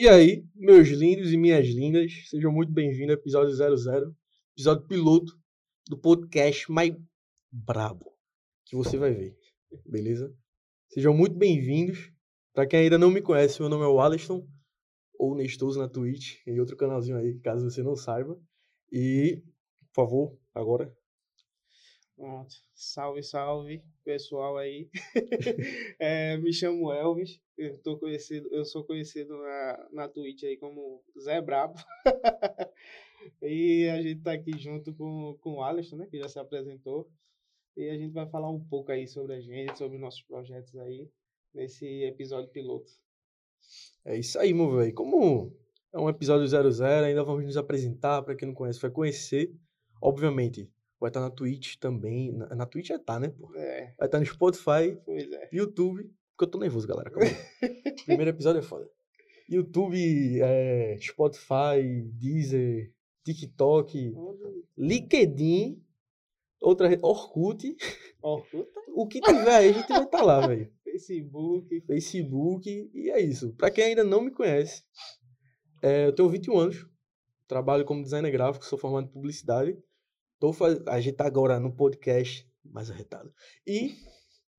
E aí, meus lindos e minhas lindas, sejam muito bem-vindos ao episódio 00, episódio piloto do podcast mais brabo que você vai ver, beleza? Sejam muito bem-vindos. Para quem ainda não me conhece, meu nome é o Alisson, ou Nestoso na Twitch, em outro canalzinho aí, caso você não saiba. E, por favor, agora. Pronto. Salve, salve, pessoal aí. É, me chamo Elvis. Eu, tô conhecido, eu sou conhecido na, na Twitch aí como Zé Brabo. e a gente tá aqui junto com, com o Alisson, né? Que já se apresentou. E a gente vai falar um pouco aí sobre a gente, sobre nossos projetos aí, nesse episódio piloto. É isso aí, meu velho. Como é um episódio 00, ainda vamos nos apresentar. Para quem não conhece, vai conhecer. Obviamente, vai estar na Twitch também. Na, na Twitch já tá, né? Pô? É, Vai estar no Spotify, pois é. YouTube. Porque eu tô nervoso, galera. Primeiro episódio é foda. YouTube, é, Spotify, Deezer, TikTok, LinkedIn, outra rede, Orkut. Orkut, O que tiver aí, a gente vai estar lá, velho. Facebook. Facebook, e é isso. Pra quem ainda não me conhece, é, eu tenho 21 anos, trabalho como designer gráfico, sou formado em publicidade. Tô faz... A gente tá agora no podcast mais arretado. E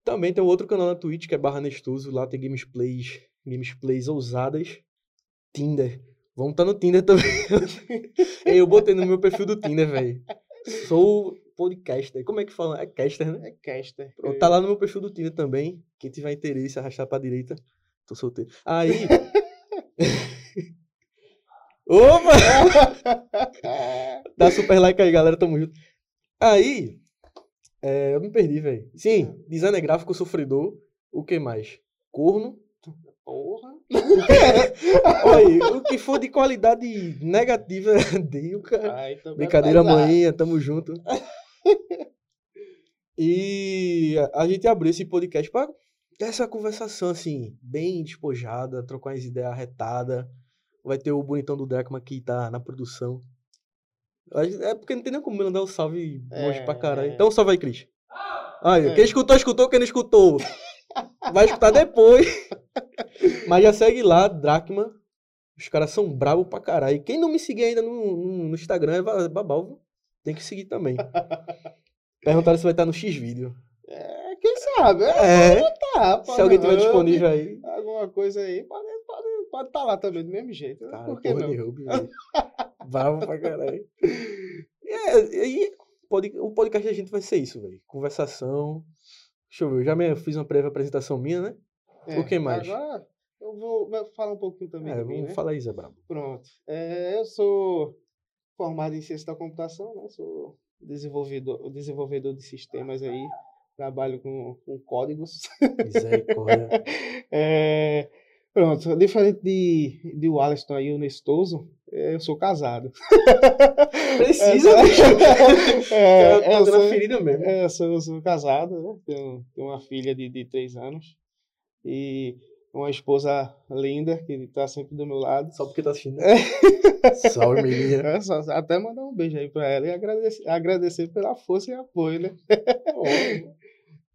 também tem um outro canal na Twitch, que é Barra Nestoso, lá tem gamesplays, gamesplays ousadas. Tinder. Vamos estar no Tinder também. eu botei no meu perfil do Tinder, velho. Sou podcaster. Como é que fala? É caster, né? É Caster. Pronto, tá lá no meu perfil do Tinder também. Quem tiver interesse, arrastar pra direita. Tô solteiro. Aí. Opa! Dá super like aí, galera. Tamo junto. Aí. é, eu me perdi, velho. Sim, designer gráfico sofredor. O que mais? Corno. Porra. Olha aí, o que for de qualidade negativa, deu, cara. Aí também Brincadeira, vai dar. manhã, tamo junto. e a- gente abriu esse podcast pra ter essa conversação, assim, bem despojada, trocar umas ideias arretadas. Vai ter o bonitão do Dracma que tá na produção. É porque não tem nem como mandar um salve longe pra caralho. É. Então salve aí, Cris. Aí, É. quem escutou, escutou. Quem não escutou, vai escutar depois. Mas já segue lá, Dracma. Os caras são bravos pra caralho. Quem não me seguir ainda no, no, no Instagram é babau, viu? Tem que seguir também. Perguntaram se vai estar no X-Vídeo. É, quem sabe? É, É, tá, se alguém tiver pode- disponível aí. Alguma coisa aí, pode estar tá lá também, do mesmo jeito. né? Cara, Por que não? velho. Bravo pra caralho. É, e pode, o podcast da gente vai ser isso, velho. Conversação. Deixa eu ver, eu já me, fiz uma prévia apresentação minha, né? É, O que mais? Agora eu vou falar um pouquinho também É, mim, vamos né? falar aí, Zé Brabo. Pronto. É, eu sou formado em ciência da computação, né? Sou desenvolvedor, desenvolvedor de sistemas aí. Trabalho com, com códigos. Misericórdia. É, pronto, diferente de, de o Alisson aí, o Nestoso, é, eu sou casado. Precisa, Essa- bicho. É, Tá dando sou- ferida mesmo. É, eu sou, eu sou casado, né? Tenho, tenho uma filha de, de três anos e uma esposa linda que está sempre do meu lado. Só porque tá assistindo. Salve, menina. É, só, até mandar um beijo aí para ela e agradecer, agradecer pela força e apoio, né?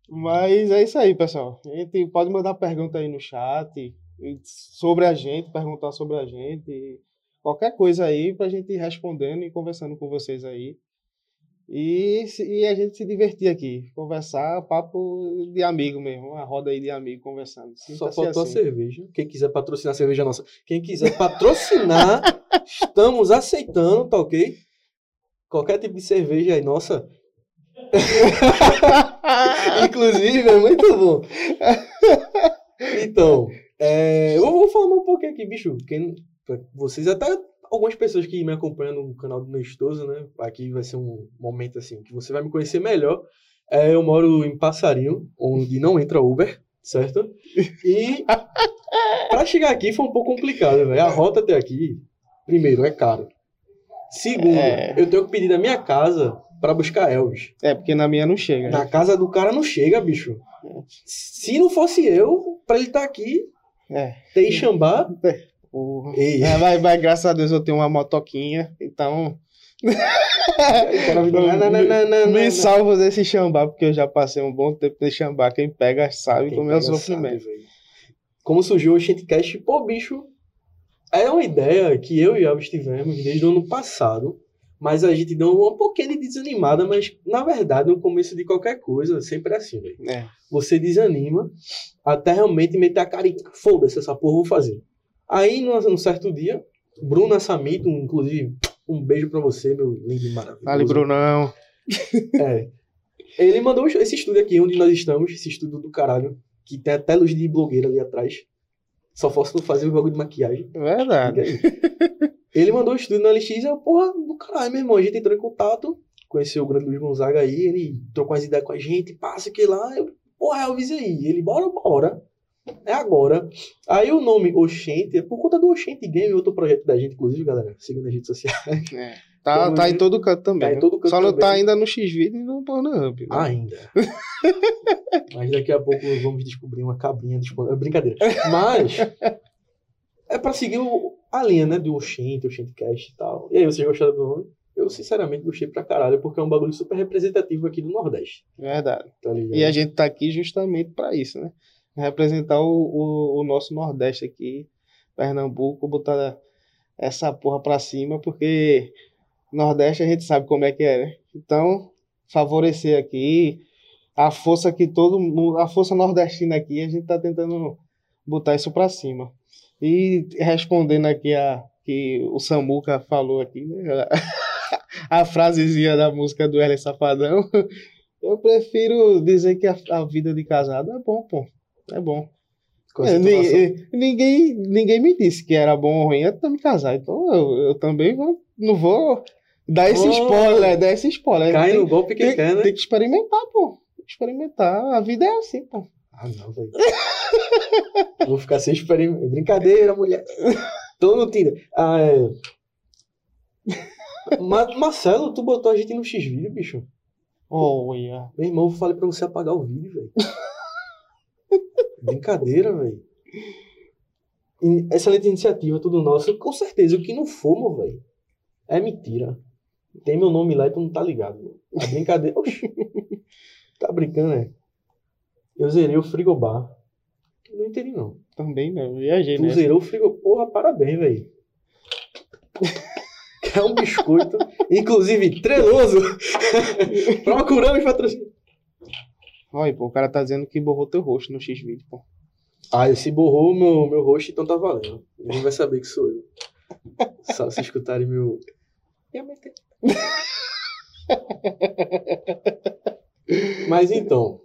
Mas é isso aí, pessoal. A gente pode mandar pergunta aí no chat sobre a gente, perguntar sobre a gente, qualquer coisa aí pra gente ir respondendo e conversando com vocês aí. E, e a gente se divertir aqui, conversar, papo de amigo mesmo, uma roda aí de amigo conversando. Só faltou a assim. cerveja. Quem quiser patrocinar a cerveja nossa. Quem quiser patrocinar, estamos aceitando, tá ok? Qualquer tipo de cerveja aí, nossa. Inclusive, é muito bom. Então, é, eu vou falar um pouquinho aqui, bicho. Quem, vocês, até algumas pessoas que me acompanham no canal do Nestoso, né? Aqui vai ser um momento assim que você vai me conhecer melhor. É, eu moro em Passarinho, onde não entra Uber, certo? E para chegar aqui foi um pouco complicado, velho. A rota até aqui, primeiro, é caro. Segundo, É. eu tenho que pedir da minha casa para buscar Elvis. É, porque na minha não chega. né? Na casa do cara não chega, bicho. Se não fosse eu, pra ele estar aqui, É. ter Xambá. Porra. Ei, É, mas, mas graças a Deus eu tenho uma motoquinha, então "Não, não, não, me não." salvo desse chambá, porque eu já passei um bom tempo de chambá. Quem pega sabe Quem como é o sofrimento. sabe. Como surgiu o Shitcast, pô, bicho. É uma ideia que eu e Elvis tivemos desde o ano passado, mas a gente deu uma pouquinho de desanimada, mas na verdade, no começo de qualquer coisa, sempre é assim, velho. É. Você desanima até realmente meter a cara e foda-se essa porra, vou fazer. Aí, num, num certo dia, Bruno Assamito, inclusive, um beijo pra você, meu lindo e maravilhoso. Vale, Brunão. É. Ele mandou esse estúdio aqui onde nós estamos, esse estúdio do caralho, que tem até luz de blogueira ali atrás. Só posso fazer o bagulho de maquiagem. Verdade. Ele mandou o estúdio no LX e eu, porra, do caralho, meu irmão. A gente entrou em contato, conheceu o grande Luiz Gonzaga aí, ele trocou umas ideias com a gente, passa que lá. Eu, porra, Elvis aí. Ele, bora, bora. É agora. Aí o nome Oxente por conta do Oxente Game, outro projeto da gente, inclusive, galera. Siga nas redes sociais. É. Tá, tá em todo canto também. Tá em né? todo canto Só não também. tá ainda no X-Video e no Pornhub. né? Ainda. Mas daqui a pouco vamos descobrir uma cabrinha disponível. É Brincadeira. Mas é pra seguir o- a linha, né? Do Oxente, Oxentecast e tal. E aí, vocês gostaram do nome? Eu, sinceramente, gostei pra caralho, porque é um bagulho super representativo aqui do Nordeste. Verdade. Tá? E a gente tá aqui justamente pra isso, né? Representar o, o, o nosso Nordeste aqui, Pernambuco, botar essa porra pra cima, porque Nordeste a gente sabe como é que é, né? Então, favorecer aqui a força que todo mundo, a força nordestina aqui, a gente tá tentando botar isso pra cima. E respondendo aqui a que o Samuca falou aqui, né? a frasezinha da música do Hélio Safadão, eu prefiro dizer que a, a vida de casado é bom, pô. É bom. É, eh, ninguém, ninguém me disse que era bom ou ruim antes de eu me casar. Então eu, eu também vou- não vou dar esse Oh. spoiler, dar esse spoiler. Cai tem, no golpe que tem, quer, né? tem que experimentar, pô. Experimentar. A vida é assim, pô. Ah, não, velho. Vou ficar sem experimento. Brincadeira, mulher. Tô no Tinder. Ah, é. Ma- Marcelo, tu botou a gente no X-Vídeo, bicho. Olha. Meu irmão, eu falei pra você apagar o vídeo, velho. Brincadeira, velho. Excelente iniciativa, tudo nosso. Com certeza, o que não for, meu, velho, é mentira. Tem meu nome lá e tu não tá ligado. meu. A brincadeira. Oxi. Tá brincando, né? Eu zerei o frigobar. Não entendi, não. Também não. Viajei, Tu né? zerou o frigobar. Porra, parabéns, velho. Quer um biscoito, inclusive treloso. Procuramos patrocínio. Olha, pô, o cara tá dizendo que borrou teu rosto no X-Video, pô. Ah, se borrou meu, meu rosto, então tá valendo. Ninguém vai saber que sou eu. Só se escutarem meu. Mas então.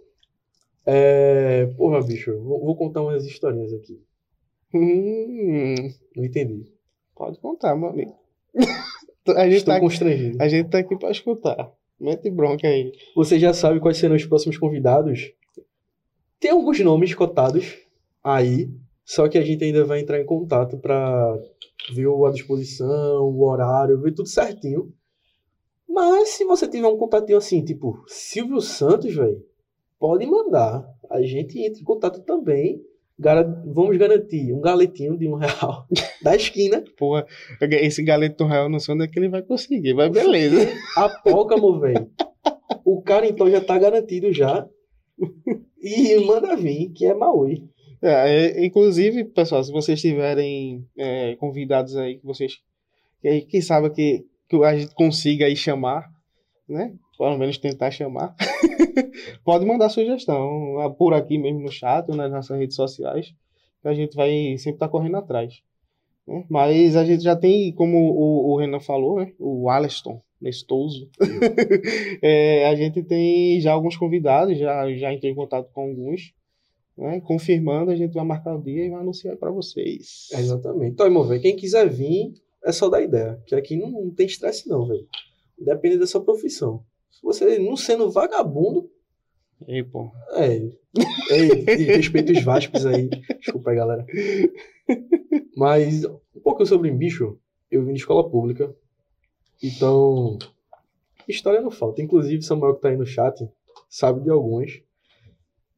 É... Porra, bicho, vou, vou contar umas historinhas aqui. Hum, Não entendi. pode contar, meu amigo. A gente, Estou tá, constrangido. a gente tá aqui pra escutar. Mete bronca aí. Você já sabe quais serão os próximos convidados? Tem alguns nomes cotados aí, só que a gente ainda vai entrar em contato pra ver a disposição, o horário, ver tudo certinho. Mas se você tiver um contatinho assim, tipo Silvio Santos, velho, pode mandar. A gente entra em contato também. Vamos garantir um galetinho de um real da esquina. Porra, esse galeto real, não sei onde é que ele vai conseguir, mas beleza. Apócamo, velho. O cara então já tá garantido já. E manda vir, que é Maui. É, é, inclusive, pessoal, se vocês tiverem é, convidados aí que vocês. Quem sabe que, que a gente consiga aí chamar, né? Pelo menos tentar chamar. Pode mandar sugestão lá por aqui mesmo no chat ou nas nossas redes sociais. Que a gente vai sempre estar correndo atrás. né? Mas a gente já tem, como o, o Renan falou, né? O Aleston Nestoso. É, a gente tem já alguns convidados, já, já entrei em contato com alguns né? Confirmando, a gente vai marcar o dia e vai anunciar para vocês. Exatamente. Então, irmão, quem quiser vir, é só dar ideia. Que aqui não, não tem estresse, não, velho. Depende da sua profissão. Se você não sendo vagabundo, E, pô, é. Ei, respeita os Vaspes aí. Desculpa aí, galera. Mas, um pouquinho sobre bicho, eu vim de escola pública. Então, história não falta. Inclusive, Samuel que tá aí no chat sabe de algumas.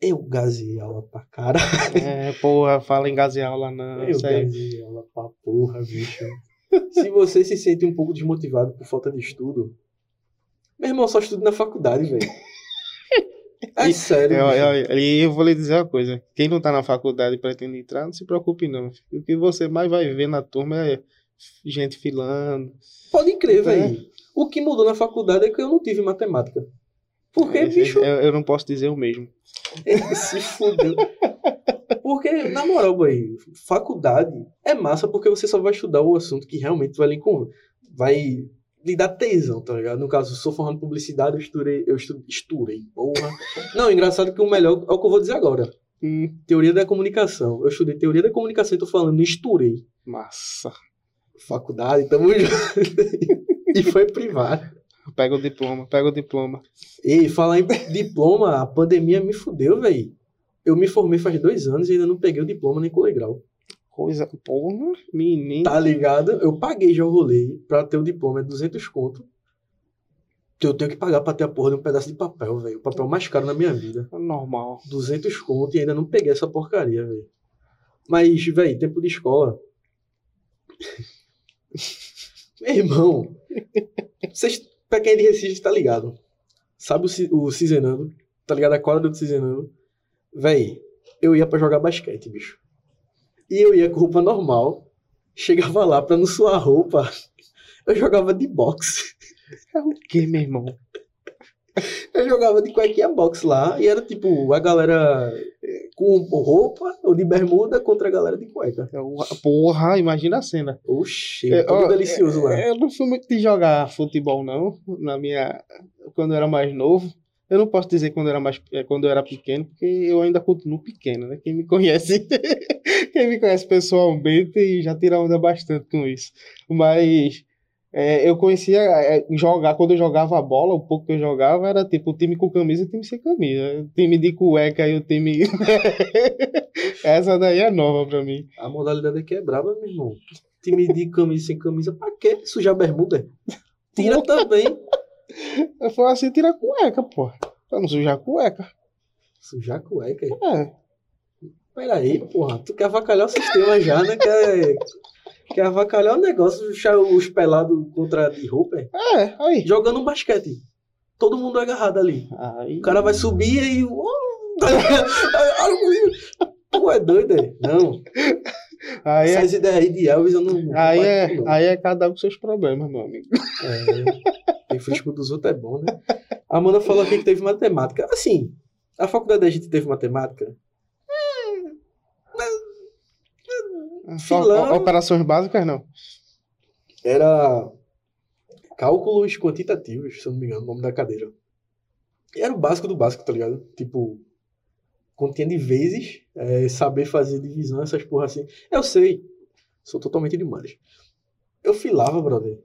Eu gazei aula pra cara. é, porra, fala em gasear lá na. Eu aí. gazei aula pra porra, bicho. se você se sente um pouco desmotivado por falta de estudo, meu irmão, só estudo na faculdade, velho. É E- sério. E eu vou lhe dizer uma coisa: quem não tá na faculdade e pretende entrar, não se preocupe, não. O que você mais vai ver na turma é gente filando. Pode crer, É. velho. O que mudou na faculdade é que eu não tive matemática. Porque, É, bicho, eu, eu não posso dizer o mesmo. se fudeu. Porque, na moral, boy, faculdade é massa porque você só vai estudar o assunto que realmente vai lhe, vai lhe dar tesão, tá ligado? No caso, eu sou formando em publicidade, eu estudei, eu estu- estudei, porra. Não, engraçado que o melhor é o que eu vou dizer agora. Hum, Teoria da comunicação. Eu estudei teoria da comunicação e tô falando, esturei. massa. Faculdade, tamo junto. e foi privado. Pega o diploma, pega o diploma. E falar em diploma, a pandemia me fudeu, velho. Eu me formei faz dois anos e ainda não peguei o diploma nem colegrau. Coisa, porra, menino. Tá ligado? Eu paguei já o rolê pra ter o diploma, é 200 conto. Que eu tenho que pagar pra ter a porra de um pedaço de papel, velho. O papel mais caro na minha vida. Normal. 200 conto e ainda não peguei essa porcaria, velho. Mas, velho, tempo de escola. Meu irmão, vocês, pra quem é de Recife, tá ligado? Sabe o, o Cizenando? Tá ligado? A quadra do Cizenando? Véi, eu ia pra jogar basquete, bicho. E eu ia com roupa normal. Chegava lá pra não suar a roupa. Eu jogava de boxe. É o que, meu irmão? Eu jogava de cuequinha box lá e era tipo a galera eh, com roupa ou de bermuda contra a galera de cueca. É o- Porra, imagina a cena. Oxi, É, todo ó, delicioso lá. É, Eu não fui muito de jogar futebol, não. Na minha. Quando eu era mais novo. Eu não posso dizer quando eu era mais é, quando eu era pequeno, porque eu ainda continuo pequeno, né? Quem me conhece, quem me conhece pessoalmente já tira onda bastante com isso. Mas é, eu conhecia é, jogar, quando eu jogava a bola, o pouco que eu jogava era tipo o time com camisa e o time sem camisa. O time de cueca e o time. Essa daí é nova pra mim. A modalidade aqui é braba, meu irmão. Time de camisa sem camisa, pra quê? Sujar bermuda? Tira também. Eu falei assim, tira a cueca, pô. Pra não sujar a cueca. Sujar cueca? É. Pera aí, porra. Tu quer avacalhar o sistema já, né? Quer, quer avacalhar o negócio, deixar os pelados contra de roupa? é? É, aí. Jogando um basquete. Todo mundo agarrado ali. Aí. O cara vai subir e. Tu é doido, é? Não. Aí é, Essas ideias aí de Elvis eu não. aí, é, não. aí é cada um com seus problemas, meu amigo. É, tem fresco dos outros é bom, né? A Amanda falou aqui que teve matemática. Assim, a faculdade da gente teve matemática. Filão. O- Operações básicas, não. Era cálculos quantitativos, se eu não me engano, o nome da cadeira. E era o básico do básico, tá ligado? Tipo, continha de vezes, é, saber fazer divisão, essas porra assim. Eu sei, sou totalmente de humanas. Eu filava, brother.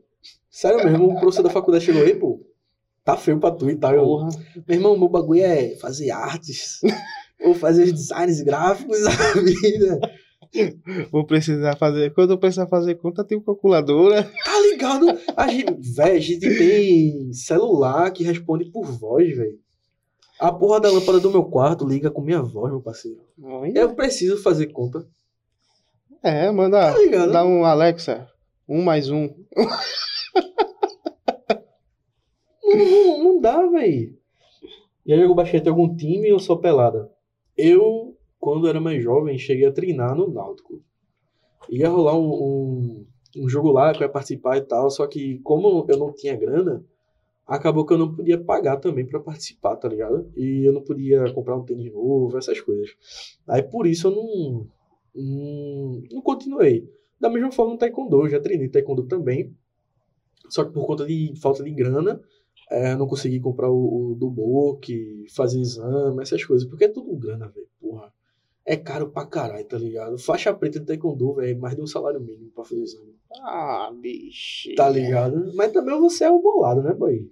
Sério mesmo, o professor da faculdade chegou aí, pô. Tá feio pra tu e tal. Eu, Porra. Meu irmão, meu bagulho é fazer artes. ou fazer os designs gráficos da vida. Vou precisar fazer. Quando eu precisar fazer conta, tem calculadora. Tá ligado? A gente, véi, a gente tem celular que responde por voz, velho. A porra da lâmpada do meu quarto liga com minha voz, meu parceiro. Eu preciso fazer conta. É, manda. Tá ligado? Dá um Alexa. Um mais um. Não, não, não dá, velho. Já jogou basquete em algum time ou só pelada? Eu, quando era mais jovem, cheguei a treinar no Náutico. Ia rolar um, um, um jogo lá que eu ia participar e tal, só que como eu não tinha grana, acabou que eu não podia pagar também pra participar, tá ligado? E eu não podia comprar um tênis novo, essas coisas. Aí por isso eu não, não, não continuei. Da mesma forma no taekwondo, eu já treinei taekwondo também. Só que por conta de falta de grana, é, eu não consegui comprar o, o do book, fazer exame, essas coisas. Porque é tudo grana, velho. Porra. É caro pra caralho, tá ligado? Faixa preta de taekwondo, velho, é mais de um salário mínimo pra fazer exame. Ah, bicho. Tá ligado? Mas também você é o bolado, né, boy?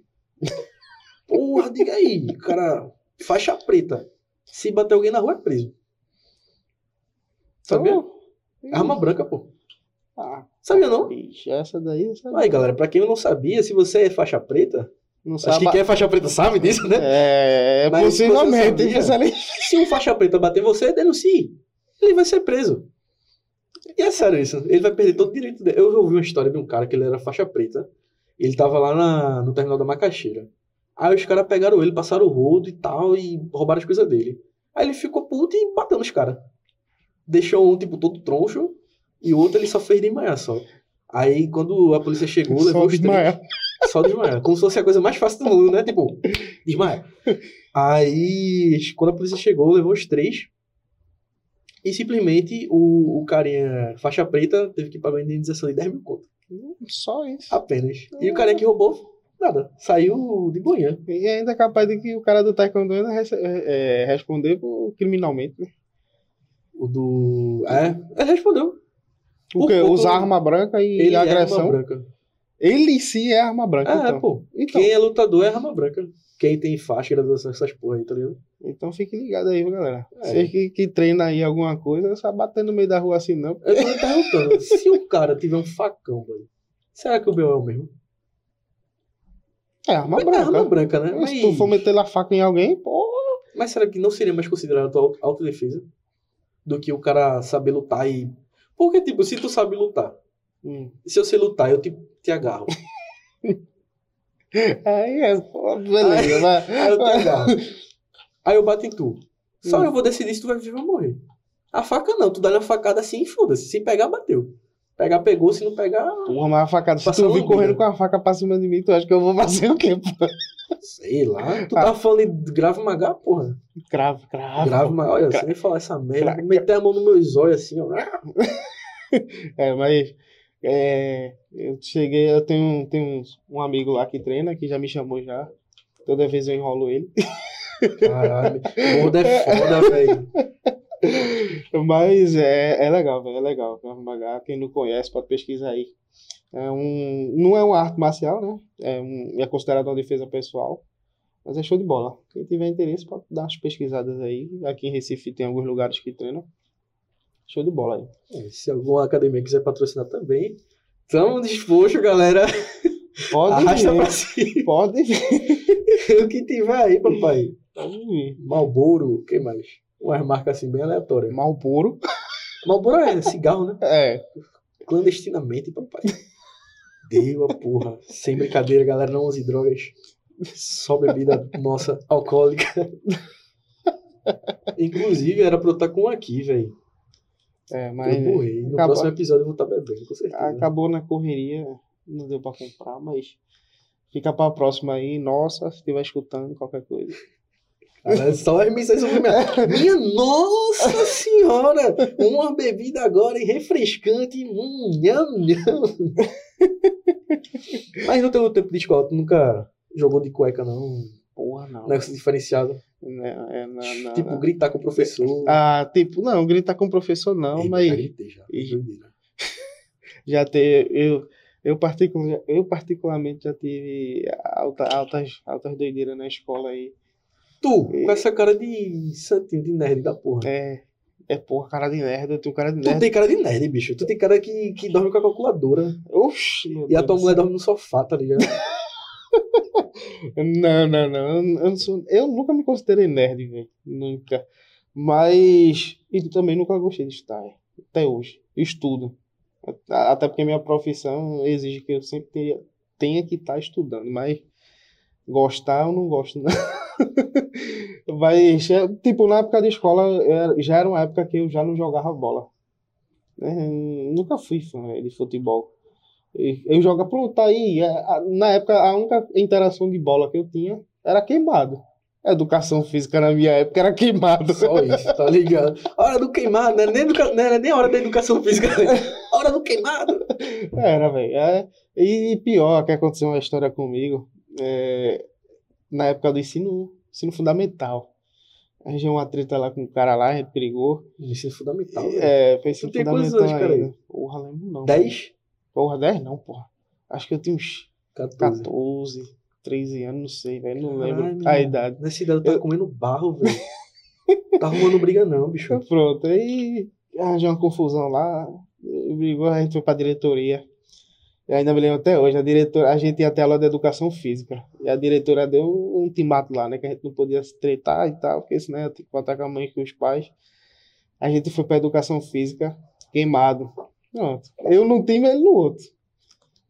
Porra, diga aí, cara. Faixa preta. Se bater alguém na rua é preso. Sabia? Arma branca, pô. Ah, Sabia não? bicho, essa daí. Aí, galera, pra quem não sabia, se você é faixa preta, Não acho sabe. que quem é faixa preta sabe disso, né? É, Mas possivelmente. sabia? Se um faixa preta bater você, denuncie. Ele vai ser preso. E é sério isso. Ele vai perder todo o direito dele. Eu ouvi uma história de um cara que ele era faixa preta. Ele tava lá na- no terminal da Macaxeira. Aí os caras pegaram ele, passaram o rodo e tal, e roubaram as coisas dele. Aí ele ficou puto e bateu nos caras. Deixou um, tipo, todo troncho, e o outro ele só fez desmaiar só. Aí quando a polícia chegou, levou Só os três. desmaiar. Só desmaiar. Como se fosse a coisa mais fácil do mundo, né? Tipo, desmaia. Aí, quando a polícia chegou, levou os três. E simplesmente o, o carinha faixa preta teve que pagar uma indenização de 10 mil conto. Só isso. Apenas. E o carinha que roubou, nada. Saiu de boinha. E ainda é capaz de que o cara do Taekwondo ainda é, é, responder criminalmente, né? O do. É, ele respondeu. Porque Por pouco- usar arma branca e Ele é agressão. arma branca. Ele em si é arma branca. Ah, então. pô. Então, Quem é lutador é arma branca. Quem tem faixa, graduação, essas porra aí, tá ligado? então fique ligado aí, galera. É. Você que, que treina aí alguma coisa, não sabe bater no meio da rua assim, não. Eu tô me perguntando, se o cara tiver um facão, velho, será que o B.O. é o mesmo? É arma É branca. arma branca, né? Se tu for meter a faca em alguém, pô. Mas será que não seria mais considerado auto- autodefesa? Do que o cara saber lutar e. Porque, tipo, se tu sabe lutar, hum. se eu sei lutar, eu te, te agarro. Aí é, beleza, vai. Aí eu te agarro. Aí eu bato em tu. Só Hum. eu vou decidir se tu vai viver ou morrer. A faca não, tu dá uma facada assim e foda-se. Se pegar, bateu. Pegar, pegou, se não pegar, Porra, mas a facada. Se tu vir correndo com a faca pra cima de mim, tu acha que eu vou fazer o quê, pô? sei lá. Tu Ah. tá falando de grave magá, porra. Cravo. grave pô. magá, olha, Gra- você nem falar essa merda. Gra- Meter a mão no meus olhos assim, ó. É, mas é, eu cheguei, eu tenho, tenho uns- um amigo lá que treina, que já me chamou já. Toda vez eu enrolo ele. Caralho. Gordo é foda, velho. Mas é, é legal, velho, é legal. Krav Maga, quem não conhece, pode pesquisar aí. É um, não é uma arte marcial, né? É, um, é considerado uma defesa pessoal. Mas é show de bola. Quem tiver interesse pode dar umas pesquisadas aí. Aqui em Recife tem alguns lugares que treinam. Show de bola aí. Se alguma academia quiser patrocinar também, estamos dispostos, galera. Pode Arrasta vir. pra cima. Pode vir. o que tiver aí, papai. Pode vir. Malboro, o que mais? Umas marcas assim bem aleatórias. Malboro. Malboro é cigarro, né? É. Clandestinamente, papai. Deu a porra. Sem brincadeira, galera, não use drogas. Só bebida nossa, alcoólica. Inclusive, era pra eu estar com um aqui, velho. É, mas Eu borrei. No acabou- próximo episódio eu vou estar bebendo, com certeza. acabou na correria. Não deu pra comprar, mas fica pra próxima aí. Nossa, se estiver escutando qualquer coisa. Cara, só as mensagens sobre minha. Minha nossa senhora! Uma bebida agora e refrescante. Hum, nham, nham. Mas no teu tempo de escola, tu nunca jogou de cueca, não? Porra, não. Negócio diferenciado. Não, é, não, não, tipo, não. gritar com o professor. Ah, tipo, não, gritar com o professor não, Eita, mas já gritei já. Doideira. já ter. Eu, eu, particular, eu particularmente já tive alta, altas, altas doideiras na escola aí. Tu, com essa cara de santinho, de nerd da porra. É, é porra, cara de nerd, eu tenho cara de Tu nerd. tem cara de nerd, bicho. Tu tem cara que, que dorme com a calculadora. Oxi, meu E a tua mulher dorme no sofá, tá ligado? Não, não, não. Eu, sou, eu nunca me considerei nerd, velho. Nunca. Mas. E também nunca gostei de estudar. é. Até hoje. Estudo. Até porque minha profissão exige que eu sempre tenha, tenha que estar estudando. Mas gostar eu não gosto, não. Mas, é, tipo, na época de escola, já era uma época que eu já não jogava bola. né? Nunca fui fã de futebol. Eu jogo, pronto, tá aí. é, Na época, a única interação de bola que eu tinha era queimado. Educação física na minha época era queimado. Só isso, tá ligado? A hora do queimado, não era nem, educa... não era nem a hora da educação física. né? A hora do queimado. Era, velho. É, e pior, que aconteceu uma história comigo é, na época do ensino, ensino fundamental. Arranjei uma treta lá com um cara lá, a gente brigou. Ensino fundamental. né? É, foi ensino Tu tem quantos fundamental anos, cara. Porra, lembro não. 10? Porra, 10 não, porra. Acho que eu tinha uns 14. 14, 13 anos, não sei, velho. Não Caralho, lembro a idade. Nessa idade eu tava Eu- comendo barro, velho. Tá arrumando briga não, bicho. Pronto, aí arranjou uma confusão lá, brigou, a gente foi pra diretoria. E ainda me lembro até hoje, a diretora, a gente ia até a aula de educação física. E a diretora deu um ultimato lá, né? Que a gente não podia se tretar e tal, porque senão ia ter que botar com a mãe e com os pais. A gente foi pra educação física, queimado. Pronto. Eu num time, ele no outro.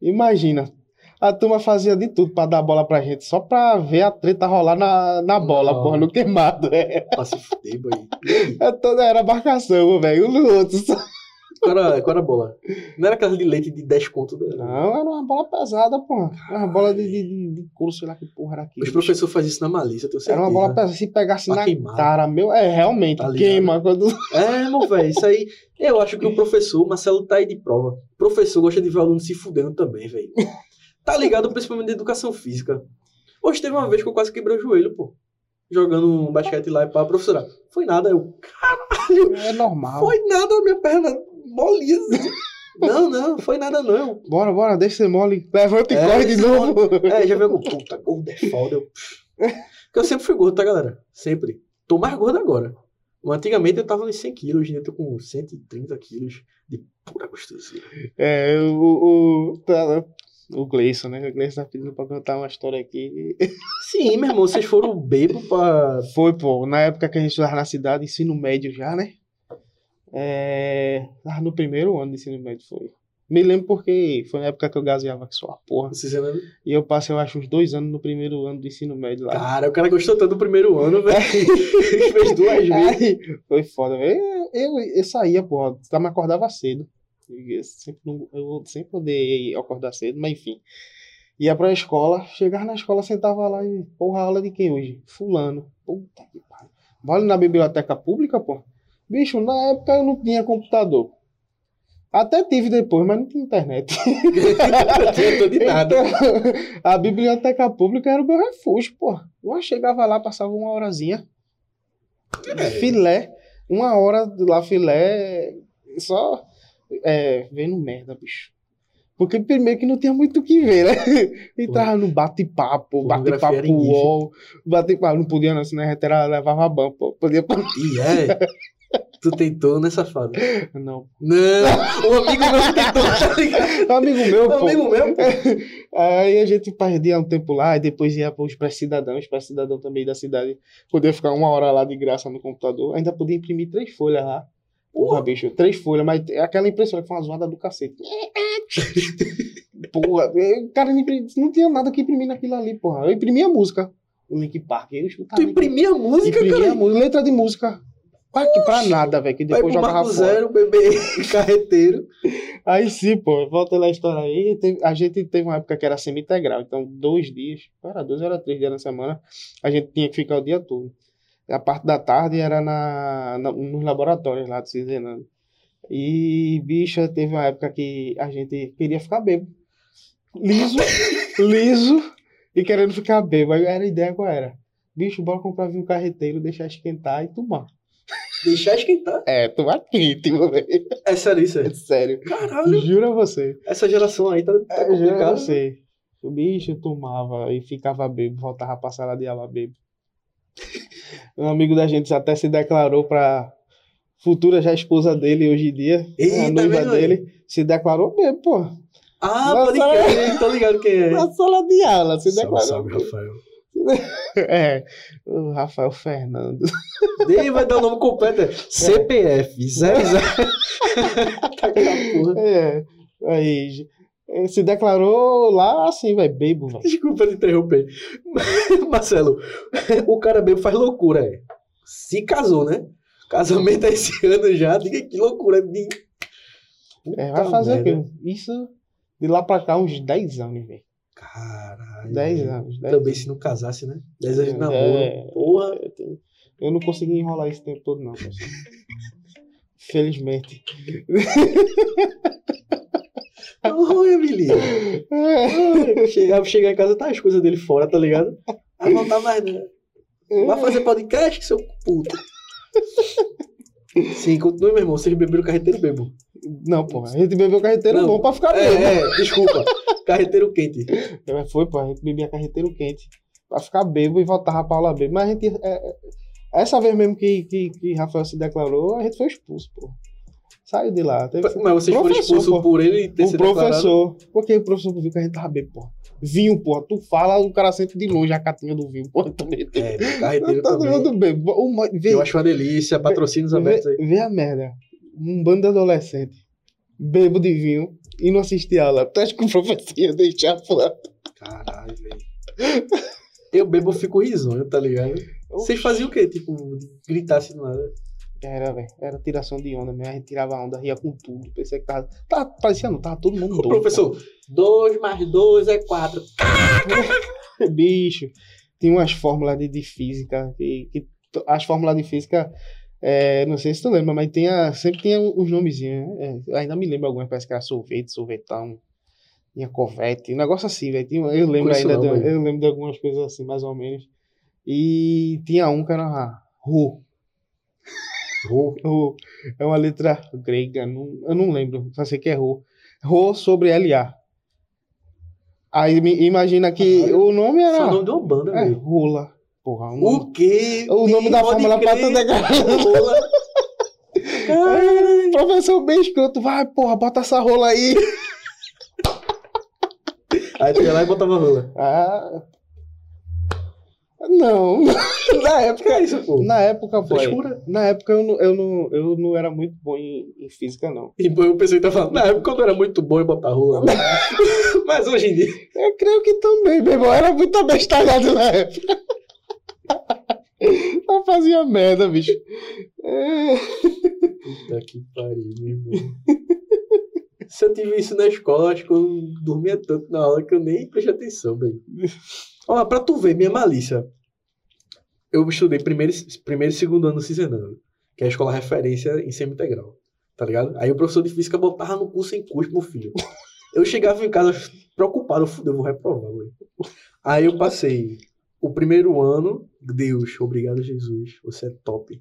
Imagina. A turma fazia de tudo pra dar bola pra gente, só pra ver a treta rolar na, na bola, Não. porra, no queimado. É, Pra se fuder, boy. É toda era marcação, velho, um no outro. só. Qual era, qual era a bola? Não era aquela de leite de 10 conto. Não. Não, era uma bola pesada, porra. Era uma bola de, de, de, de couro, sei lá que porra era aquilo. Os professores faziam isso na malícia, eu tenho certeza. Era uma bola pesada. Se pegasse Pra na queimar. cara, meu, é realmente, Tá queima. Quando... É, meu velho, isso aí. Eu acho que o professor, Marcelo tá aí de prova. O professor gosta de ver o aluno se fudendo também, velho. Tá ligado, principalmente da educação física. Hoje teve uma vez que eu quase quebrei o joelho, pô. Jogando um basquete lá e pá, professora. Foi nada, eu. É normal. Foi nada, minha perna molinha. Não, não, foi nada não. Bora, bora, deixa ser mole. Levanta e É, corre de novo. É, já veio com puta, gordo é foda. Eu... Porque eu sempre fui gordo, tá, galera? Sempre. Tô mais gordo agora. Antigamente eu tava nos 100 quilos, hoje eu tô com 130 quilos de pura gostosura. É, o, o, tá, o Gleison, né? O Gleison tá pedindo pra contar uma história aqui. Sim, meu irmão, vocês foram bebo pra. Foi, pô, na época que a gente estudava na cidade, ensino médio já, né? É, no primeiro ano de ensino médio, foi. Me lembro porque foi na época que eu gaseava que só a porra. Vocês lembram? E eu passei, eu acho, uns dois anos no primeiro ano do ensino médio lá. Cara, o cara gostou tanto do primeiro ano, velho. Ele fez duas vezes. Aí, foi foda, velho. Eu, eu, eu saía, porra, eu me acordava cedo. Eu sempre, não- eu sempre odeei acordar cedo, mas enfim. Ia pra escola, chegava na escola, sentava lá e, porra, aula de quem hoje? Fulano. Puta que pariu. Vale na biblioteca pública, pô? Bicho, na época eu não tinha computador. Até tive depois, mas não tinha internet. Não adiantou de nada. Então, a biblioteca pública era o meu refúgio, pô. Eu chegava lá, passava uma horazinha. É. Filé. Uma hora de lá, filé. Só é, vendo merda, bicho. Porque primeiro que não tinha muito o que ver, né? Entrava no bate-papo, bate-papo UOL, bate-papo, não podia não, senão a gente era, levava ban, pô. Podia E é. Tu tentou nessa fada. Não. Não, o amigo meu tentou, tá ligado? Amigo meu, O pô. amigo meu, pô. Aí a gente perdia um tempo lá e depois ia para os pré-cidadãos, os pré-cidadãos também da cidade. Podia ficar uma hora lá de graça no computador. Ainda podia imprimir três folhas lá. Porra, bicho, três folhas, mas é aquela impressora que foi uma zoada do cacete. porra, eu- cara, não, tinha nada que imprimir naquilo ali, porra. Eu imprimia música. O Link Park. Eu escutava. Tu imprimia a música, imprimia cara. música, letra de música. Pra, que- pra nada, velho, que depois jogava Marco fora. Zero, bebê carreteiro. Aí sim, pô, volta lá a história aí. teve- a gente teve uma época que era semi-integral, então dois dias, era dois, era três dias na semana, a gente tinha que ficar o dia todo. A parte da tarde era na, na- nos laboratórios lá do Cisenando. E, bicha, teve uma época que a gente queria ficar bêbado. Liso, liso, e querendo ficar bêbado. Aí era a ideia qual era? Bicho, bora comprar vinho carreteiro, deixar esquentar e tomar. Deixar esquentar. É, tomar quente, meu velho. É sério isso, É sério. Caralho. Juro a você. Essa geração aí tá, tá É, juro a complicada. você. O bicho tomava e ficava bêbado, voltava pra sala de aula bêbado. Um amigo da gente até se declarou pra futura já esposa dele hoje em dia, Eita, a noiva mesmo aí? dele, se declarou bêbado, pô. Ah, pode crer, tô ligado quem é. Na sala de aula, se Salve, declarou. salve. Rafael. É, o Rafael Fernando. Daí vai dar o nome completo. é CPF 00. tá porra. É, aí, ele se declarou lá assim, velho, bebo, velho. Desculpa te interromper. Marcelo, o cara mesmo faz loucura, é. Se casou, né? Casamento é esse ano já. Diga que loucura. De... É, vai fazer o quê? Isso de lá pra cá, uns 10 anos, velho. Caralho. 10 velho. anos. 10 Também se não casasse, né? 10 anos de É. namoro. Porra. Eu, tenho- eu não consegui enrolar esse tempo todo, não. Felizmente. Olha, menino. Chegar, chegar em casa, tá as coisas dele fora, tá ligado? Aí não tá mais, né? Vai fazer podcast, seu puto. Sim, continue, meu irmão. Vocês beberam carreteiro, bebo. Não, porra. A gente bebeu carreteiro Não. bom pra ficar É, bêbado. é, desculpa. Carreteiro quente. É, Foi, pô. A gente bebia carreteiro quente pra ficar bêbado e voltava pra aula bêbado. Mas a gente. é, é, essa vez mesmo que, que, que Rafael se declarou, a gente foi expulso, pô. Saiu de lá. Teve, Mas vocês foram expulsos pô. por ele e ter o declarado. professor. Porque o professor viu que a gente tava bêbado, porra. Vinho, porra. Tu fala, o cara sente de longe a catinha do vinho, porra. Também. É, carreteiro Todo também. Uma- vê- Eu acho uma delícia. Patrocínios abertos Vê, aí. vê a merda. Um bando de adolescente. Bebo de vinho. e não assistir aula. Tu acha que o professor ia deixar a planta? Caralho, velho. Eu bebo, eu fico risonho, tá ligado? Vocês faziam o quê? Tipo, gritar assim do nada? Era, velho. Era tiração de onda mesmo. A gente tirava onda, ria com tudo. Pensei que tava. tava parecia não, tava todo mundo doido. professor, 2 mais 2 é 4. pô. Bicho. Tinha umas fórmulas de, de física. Que, que as fórmulas de física. é, não sei se tu lembra, mas tinha, sempre tinha uns nomezinhos. né? É, ainda me lembro algumas, parece que era sorvete, sorvetão. Tinha covete, um negócio assim, velho. Eu lembro ainda, não, de, eu lembro de algumas coisas assim, mais ou menos. E tinha um que era Ru. Ru. É uma letra grega, não, eu não lembro, só sei que é Ru. Ru sobre LA. Aí imagina que Caralho. o nome Isso é o era. nome de uma banda, É, velho. Rula. Porra, um O quê? O nome da pra crer. tudo é. Rola. Professor bem escroto, vai, porra, bota essa rola aí. Aí tu ia lá e botava rola. Ah. Não, na época. É isso, pô? Na época, pô. Na época eu não, eu não, eu não era muito bom em, em física, não. E eu pensei que tava falando, na época eu não era muito bom em botar rola. né? Mas hoje em dia. Eu creio que também, meu irmão. Era muito abestalhado na época. Eu fazia merda, bicho. É. Puta que pariu, meu irmão. Se eu tive isso na escola, acho que eu dormia tanto na aula que eu nem prestei atenção, velho. Ó, pra tu ver minha malícia. Eu estudei primeiro, primeiro e segundo ano no Cisenano, que é a escola referência em semi-integral, tá ligado? Aí o professor de física botava no curso sem custo, meu filho. Eu chegava em casa preocupado, fudeu, eu vou reprovar, velho. Aí eu passei o primeiro ano, Deus, obrigado Jesus, você é top.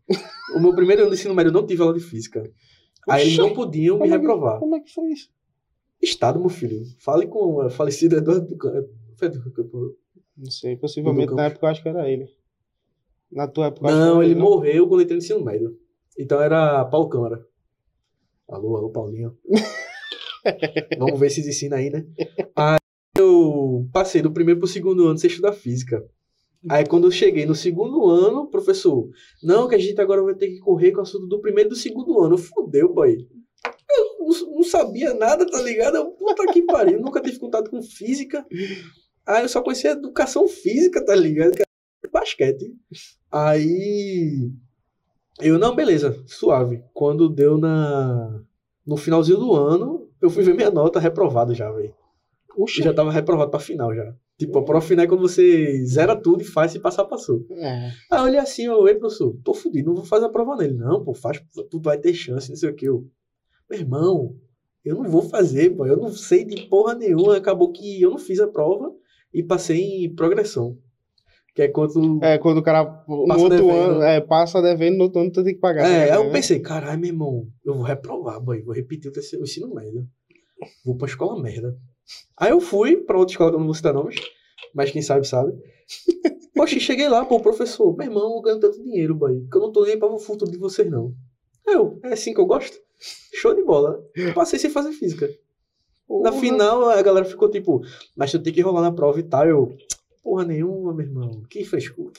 O meu primeiro ano de ensino médio eu não tive aula de física. Aí eles não podiam me é que- reprovar. Como é que foi isso? Estado, meu filho. Fale com o falecido Eduardo do Campo. Não sei, possivelmente na época eu acho que era ele. Na tua época Não, ele não? morreu quando entrei no ensino médio. Então era Paulo Câmara. Alô, alô, Paulinho. Vamos ver se eles ensinam aí, né? Aí eu passei do primeiro pro segundo ano sem estudar física. Aí quando eu cheguei no segundo ano, professor, não, que a gente agora vai ter que correr com o assunto do primeiro e do segundo ano. Fudeu, boy. Eu não, não sabia nada, tá ligado? Eu, Puta que pariu, nunca tive contato com física. Aí eu só conhecia educação física, tá ligado? Basquete. Aí eu, não, beleza, suave. Quando deu na no finalzinho do ano, eu fui ver minha nota reprovado já, velho. Já tava reprovado pra final já. Tipo, a prova final é quando você zera tudo e faz se passar, passou. É. Aí eu olhei assim, eu, ei, professor, tô fudido, não vou fazer a prova nele. Não, pô, faz, tu vai ter chance, não sei o que. Eu, meu irmão, eu não vou fazer, pô, eu não sei de porra nenhuma. Acabou que eu não fiz a prova e passei em progressão. Que é quando. É, quando o cara no Passa outro devendo. ano, é, passa devendo, no outro ano tu tem que pagar. É, né? aí eu pensei, caralho, meu irmão, eu vou reprovar, boy, vou repetir o, terceiro, o ensino médio. Vou pra escola merda. Aí eu fui pra outra escola que eu não vou citar nomes, mas quem sabe, sabe. Poxa, cheguei lá, pô, professor, meu irmão, eu ganho tanto dinheiro, boy, que eu não tô nem pra o futuro de vocês, não. Eu, é assim que eu gosto? Show de bola. Passei sem fazer física. Na Porra. final, a galera ficou tipo, mas tu tem que rolar na prova e tal. Eu, porra nenhuma, meu irmão. Que frescura.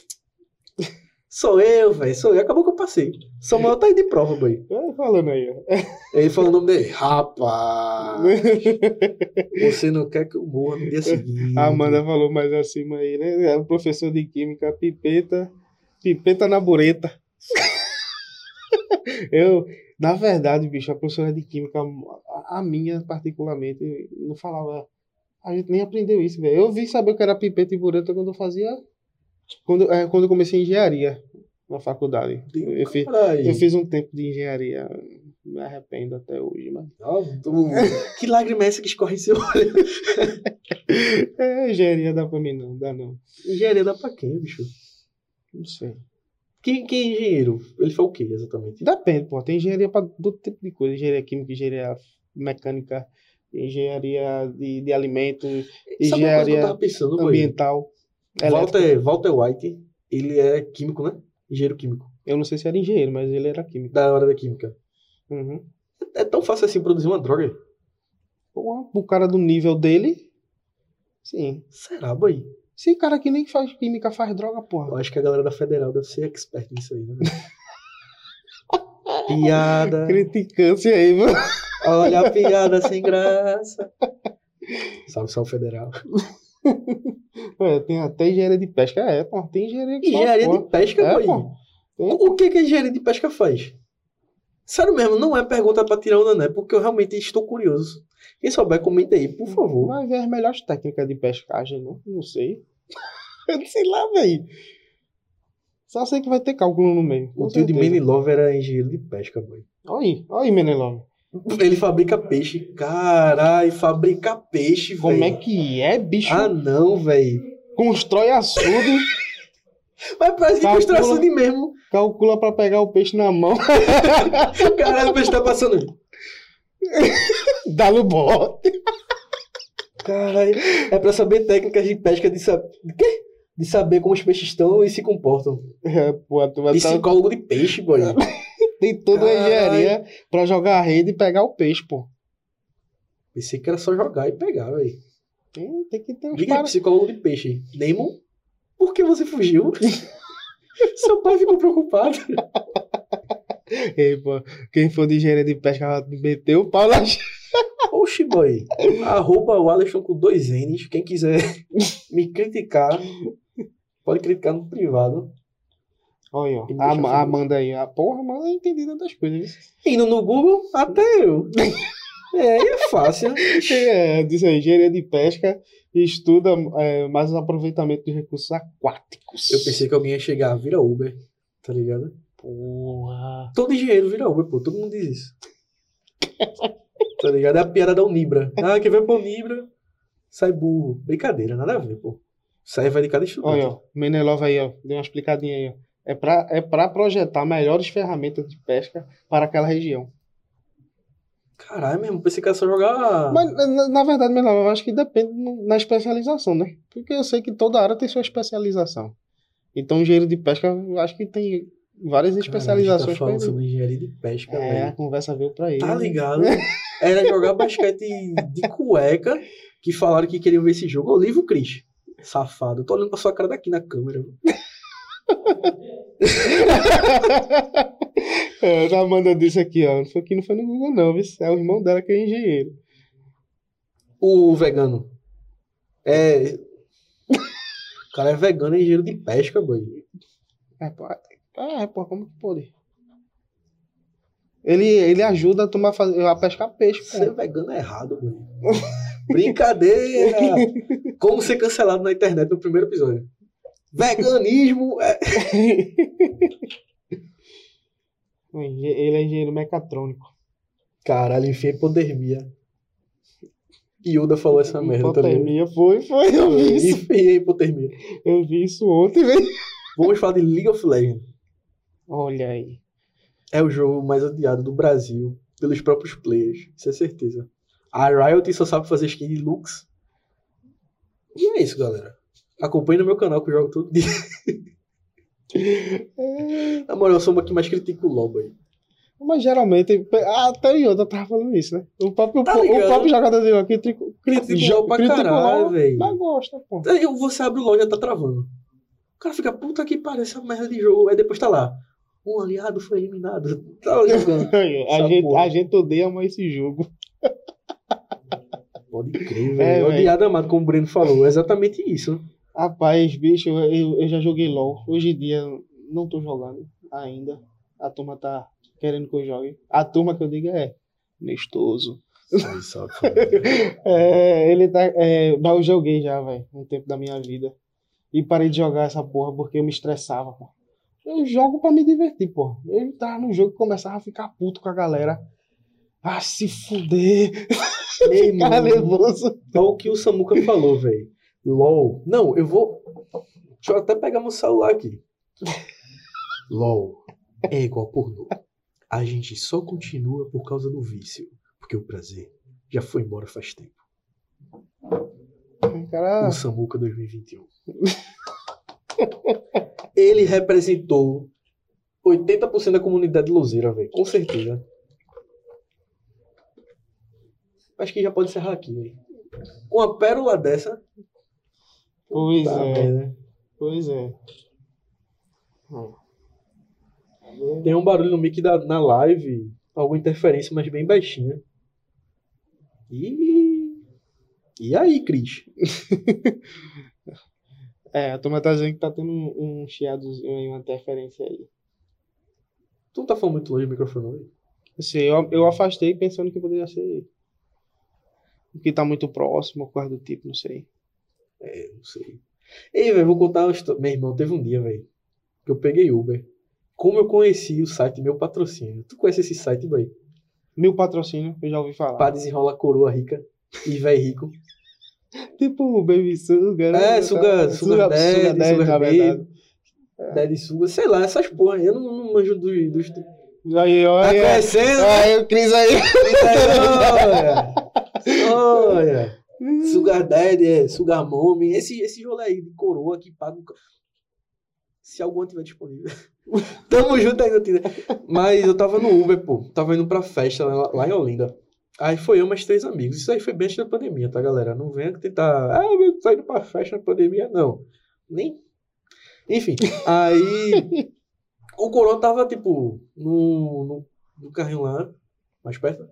Sou eu, velho. Sou eu. Acabou que eu passei. Samuel tá aí de prova, boy. É, falando aí. Ele falou o nome dele. Rapaz, você não quer que eu morra no dia seguinte. A Amanda falou mais acima aí, né? É o professor de química, pipeta, pipeta na bureta. Eu, na verdade, bicho, a professora de química, a minha particularmente, não falava. A gente nem aprendeu isso, velho. Eu vim saber o que era pipeta e bureta quando eu fazia. Quando, é, quando eu comecei engenharia na faculdade. Eu, fiz, Caralho. eu fiz um tempo de engenharia. Me arrependo até hoje, mas. Tu- Que lágrima é essa que escorre em seu olho? É, engenharia dá pra mim não, dá não. Engenharia dá pra quem, bicho? Não sei. Quem, quem é engenheiro? Ele foi o quê, exatamente? Depende, pô. Tem engenharia para todo tipo de coisa. Engenharia química, engenharia mecânica, engenharia de, de alimentos, Sabe engenharia pensando, ambiental. Walter, Walter White, ele é químico, né? Engenheiro químico. Eu não sei se era engenheiro, mas ele era químico. Da hora da química. Uhum. É tão fácil assim produzir uma droga? Porra, o cara do nível dele, sim. Será, boy? Esse cara que nem faz química faz droga, porra. Eu acho que a galera da Federal deve ser expert nisso aí, né? Piada. Criticância aí, mano. Olha a piada sem graça. Salve, salve federal. É, tem até engenharia de pesca. É, pô, tem engenharia só Engenharia de pesca, É, pô. Tem. O que, que a engenharia de pesca faz? Sério mesmo, não é pergunta pra tirar onda, né? Porque eu realmente estou curioso. Quem souber, comenta aí, por favor. Vai ver as melhores técnicas de pescagem, não? Não sei. Eu não sei lá, velho. Só sei que vai ter cálculo no meio. O tio de certeza. Benny Love era engenheiro de pesca, boy. Olha aí, olha aí. Ele fabrica peixe. Caralho, fabrica peixe, velho. Como é que é, bicho? Ah, não, velho. Constrói açude, Mas parece que foi açude mesmo. calcula pra pegar o peixe na mão, Caralho, o peixe tá passando. dá no bote. Caralho, é pra saber técnicas de pesca de saber. Quê? De saber como os peixes estão e se comportam. É, pô, tu vai tá... Psicólogo de peixe, boy. Tem toda a engenharia pra jogar a rede e pegar o peixe, pô. Pensei que era só jogar e pegar, velho. Tem, tem que ter uns Diga aí, para... psicólogo de peixe. Neymon, por que você fugiu? Seu pai ficou preocupado. Ei, pô, quem for de engenharia de pesca vai meter o pau na Oxi, boy. Arroba o Alisson com dois N's. Quem quiser me criticar, pode criticar no privado. Olha, ó. A, a. Amanda aí. A porra, a Amanda é entendida das coisas. Indo no Google, até eu. É, é fácil. É, diz aí, engenharia de pesca e estuda é, mais o aproveitamento dos recursos aquáticos. Eu pensei que alguém ia chegar, vira Uber, tá ligado? Porra. Todo engenheiro vira Uber, pô. Todo mundo diz isso. Tá ligado? É a piada da Unibra. Ah, quem vai pra Unibra sai burro. Brincadeira, nada a ver, pô. Aí vai de cada estudante. Olha, ó, Menelov aí, ó. Deu uma explicadinha aí, ó. É pra, é pra projetar melhores ferramentas de pesca para aquela região. Caralho, mesmo, pensei que era só jogar. Mas, na, na verdade, Menelov, eu acho que depende na especialização, né? Porque eu sei que toda área tem sua especialização. Então, engenheiro de pesca, eu acho que tem várias Caralho, a especializações tá falando sobre engenharia de pesca, É, a velho. conversa veio pra ele. Tá ligado? Era jogar basquete de cueca que falaram que queriam ver esse jogo. Ô, livro, Cris. Safado. Eu tô olhando pra sua cara daqui na câmera. É, a Amanda disse aqui, ó. Isso aqui não foi no Google, não, viu? É o irmão dela que é engenheiro. O vegano. É. O cara é vegano e engenheiro de pesca, boy. É, pô, é, pô, como que pode? Ele, ele ajuda a, tomar, a pescar peixe, pô. Ser vegano é errado, boy. Brincadeira! Como ser cancelado na internet no primeiro episódio. Veganismo é. Ele é engenheiro mecatrônico. Caralho, enfim, hipodermia. Yoda falou essa merda, tá ligado? Hipotermia, foi, foi, eu vi isso. Enfim, hipotermia. Eu vi isso ontem, velho. Vamos falar de League of Legends. Olha aí. É o jogo mais odiado do Brasil pelos próprios players, isso é certeza. A Riot só sabe fazer skin de Lux. E é isso, galera. Acompanhe no meu canal que eu jogo todo dia. Na moral, eu sou uma que mais critica o LoL aí. Mas geralmente, até o Yoda tava falando isso, né? O próprio, Tá o próprio jogador de aqui critica Critica o pra caralho, velho. Mas gosta, pô. Aí você abre o LoL e já tá travando. O cara fica, puta que pariu, essa merda de jogo. Aí depois tá lá. Um aliado foi eliminado. Tá jogando. A gente, porra. a gente odeia mais esse jogo. Pode crer, É, velho. velho. Odiado amado, como o Breno falou. É exatamente isso. Rapaz, bicho, eu, eu, já joguei LOL. Hoje em dia não tô jogando ainda. A turma tá querendo que eu jogue. A turma que eu digo é Nestoso. É, ele tá. É, mas eu joguei já, velho, um tempo da minha vida. E parei de jogar essa porra porque eu me estressava, pô. Eu jogo pra me divertir, pô. Eu entrava no jogo e começava a ficar puto com a galera. Ah, se fuder. Irmão, nervoso. Olha o que o Samuca falou, velho. LOL. Não, eu vou. Deixa eu até pegar meu celular aqui. LOL é igual pornô. A gente só continua por causa do vício. Porque o prazer já foi embora faz tempo. Cara, O Samuca 2021. Ele representou 80% da comunidade luzeira, velho. Com certeza. Acho que já pode encerrar aqui, velho. Com uma pérola dessa. Pois Tá é. merda. Pois é. Tem um barulho no mic da, na live, alguma interferência, mas bem baixinha. E. E aí, Cris? É, a turma tá dizendo que tá tendo um, um chiadozinho aí, uma interferência aí. Tu não tá falando muito longe do microfone, não? Assim, eu, eu afastei pensando que poderia ser. Que tá muito próximo, coisa do tipo, não sei. É, não sei. Ei, velho, vou contar uma história. Meu irmão, teve um dia, velho, que eu peguei Uber. Como eu conheci o site Meu Patrocínio? Tu conhece esse site, velho? Mil patrocínio, eu já ouvi falar. Pra desenrolar coroa rica e velho rico. Tipo o Baby Sugar. né? É, suga, suga, daddy, Sugar Daddy, suga na baby, daddy suga, sei lá, essas porra aí. Eu não, não manjo dos... dos... Tá Aí, olha. conhecendo, né? Aí, o Cris aí. Olha, olha. Sugar Daddy, é, Sugar Mommy, esse, esse rolê aí de coroa que paga. Se algum tiver disponível. Tamo junto no Tinder. Mas eu tava no Uber, pô. Tava indo pra festa lá, lá em Olinda. Aí foi eu mais três amigos. Isso aí foi bem antes da pandemia, tá, galera? Não venha tentar. Ah, eu tô indo pra festa na pandemia, não. Nem. Enfim, aí. o Coroa tava, tipo, no, no, no carrinho lá. Mais perto?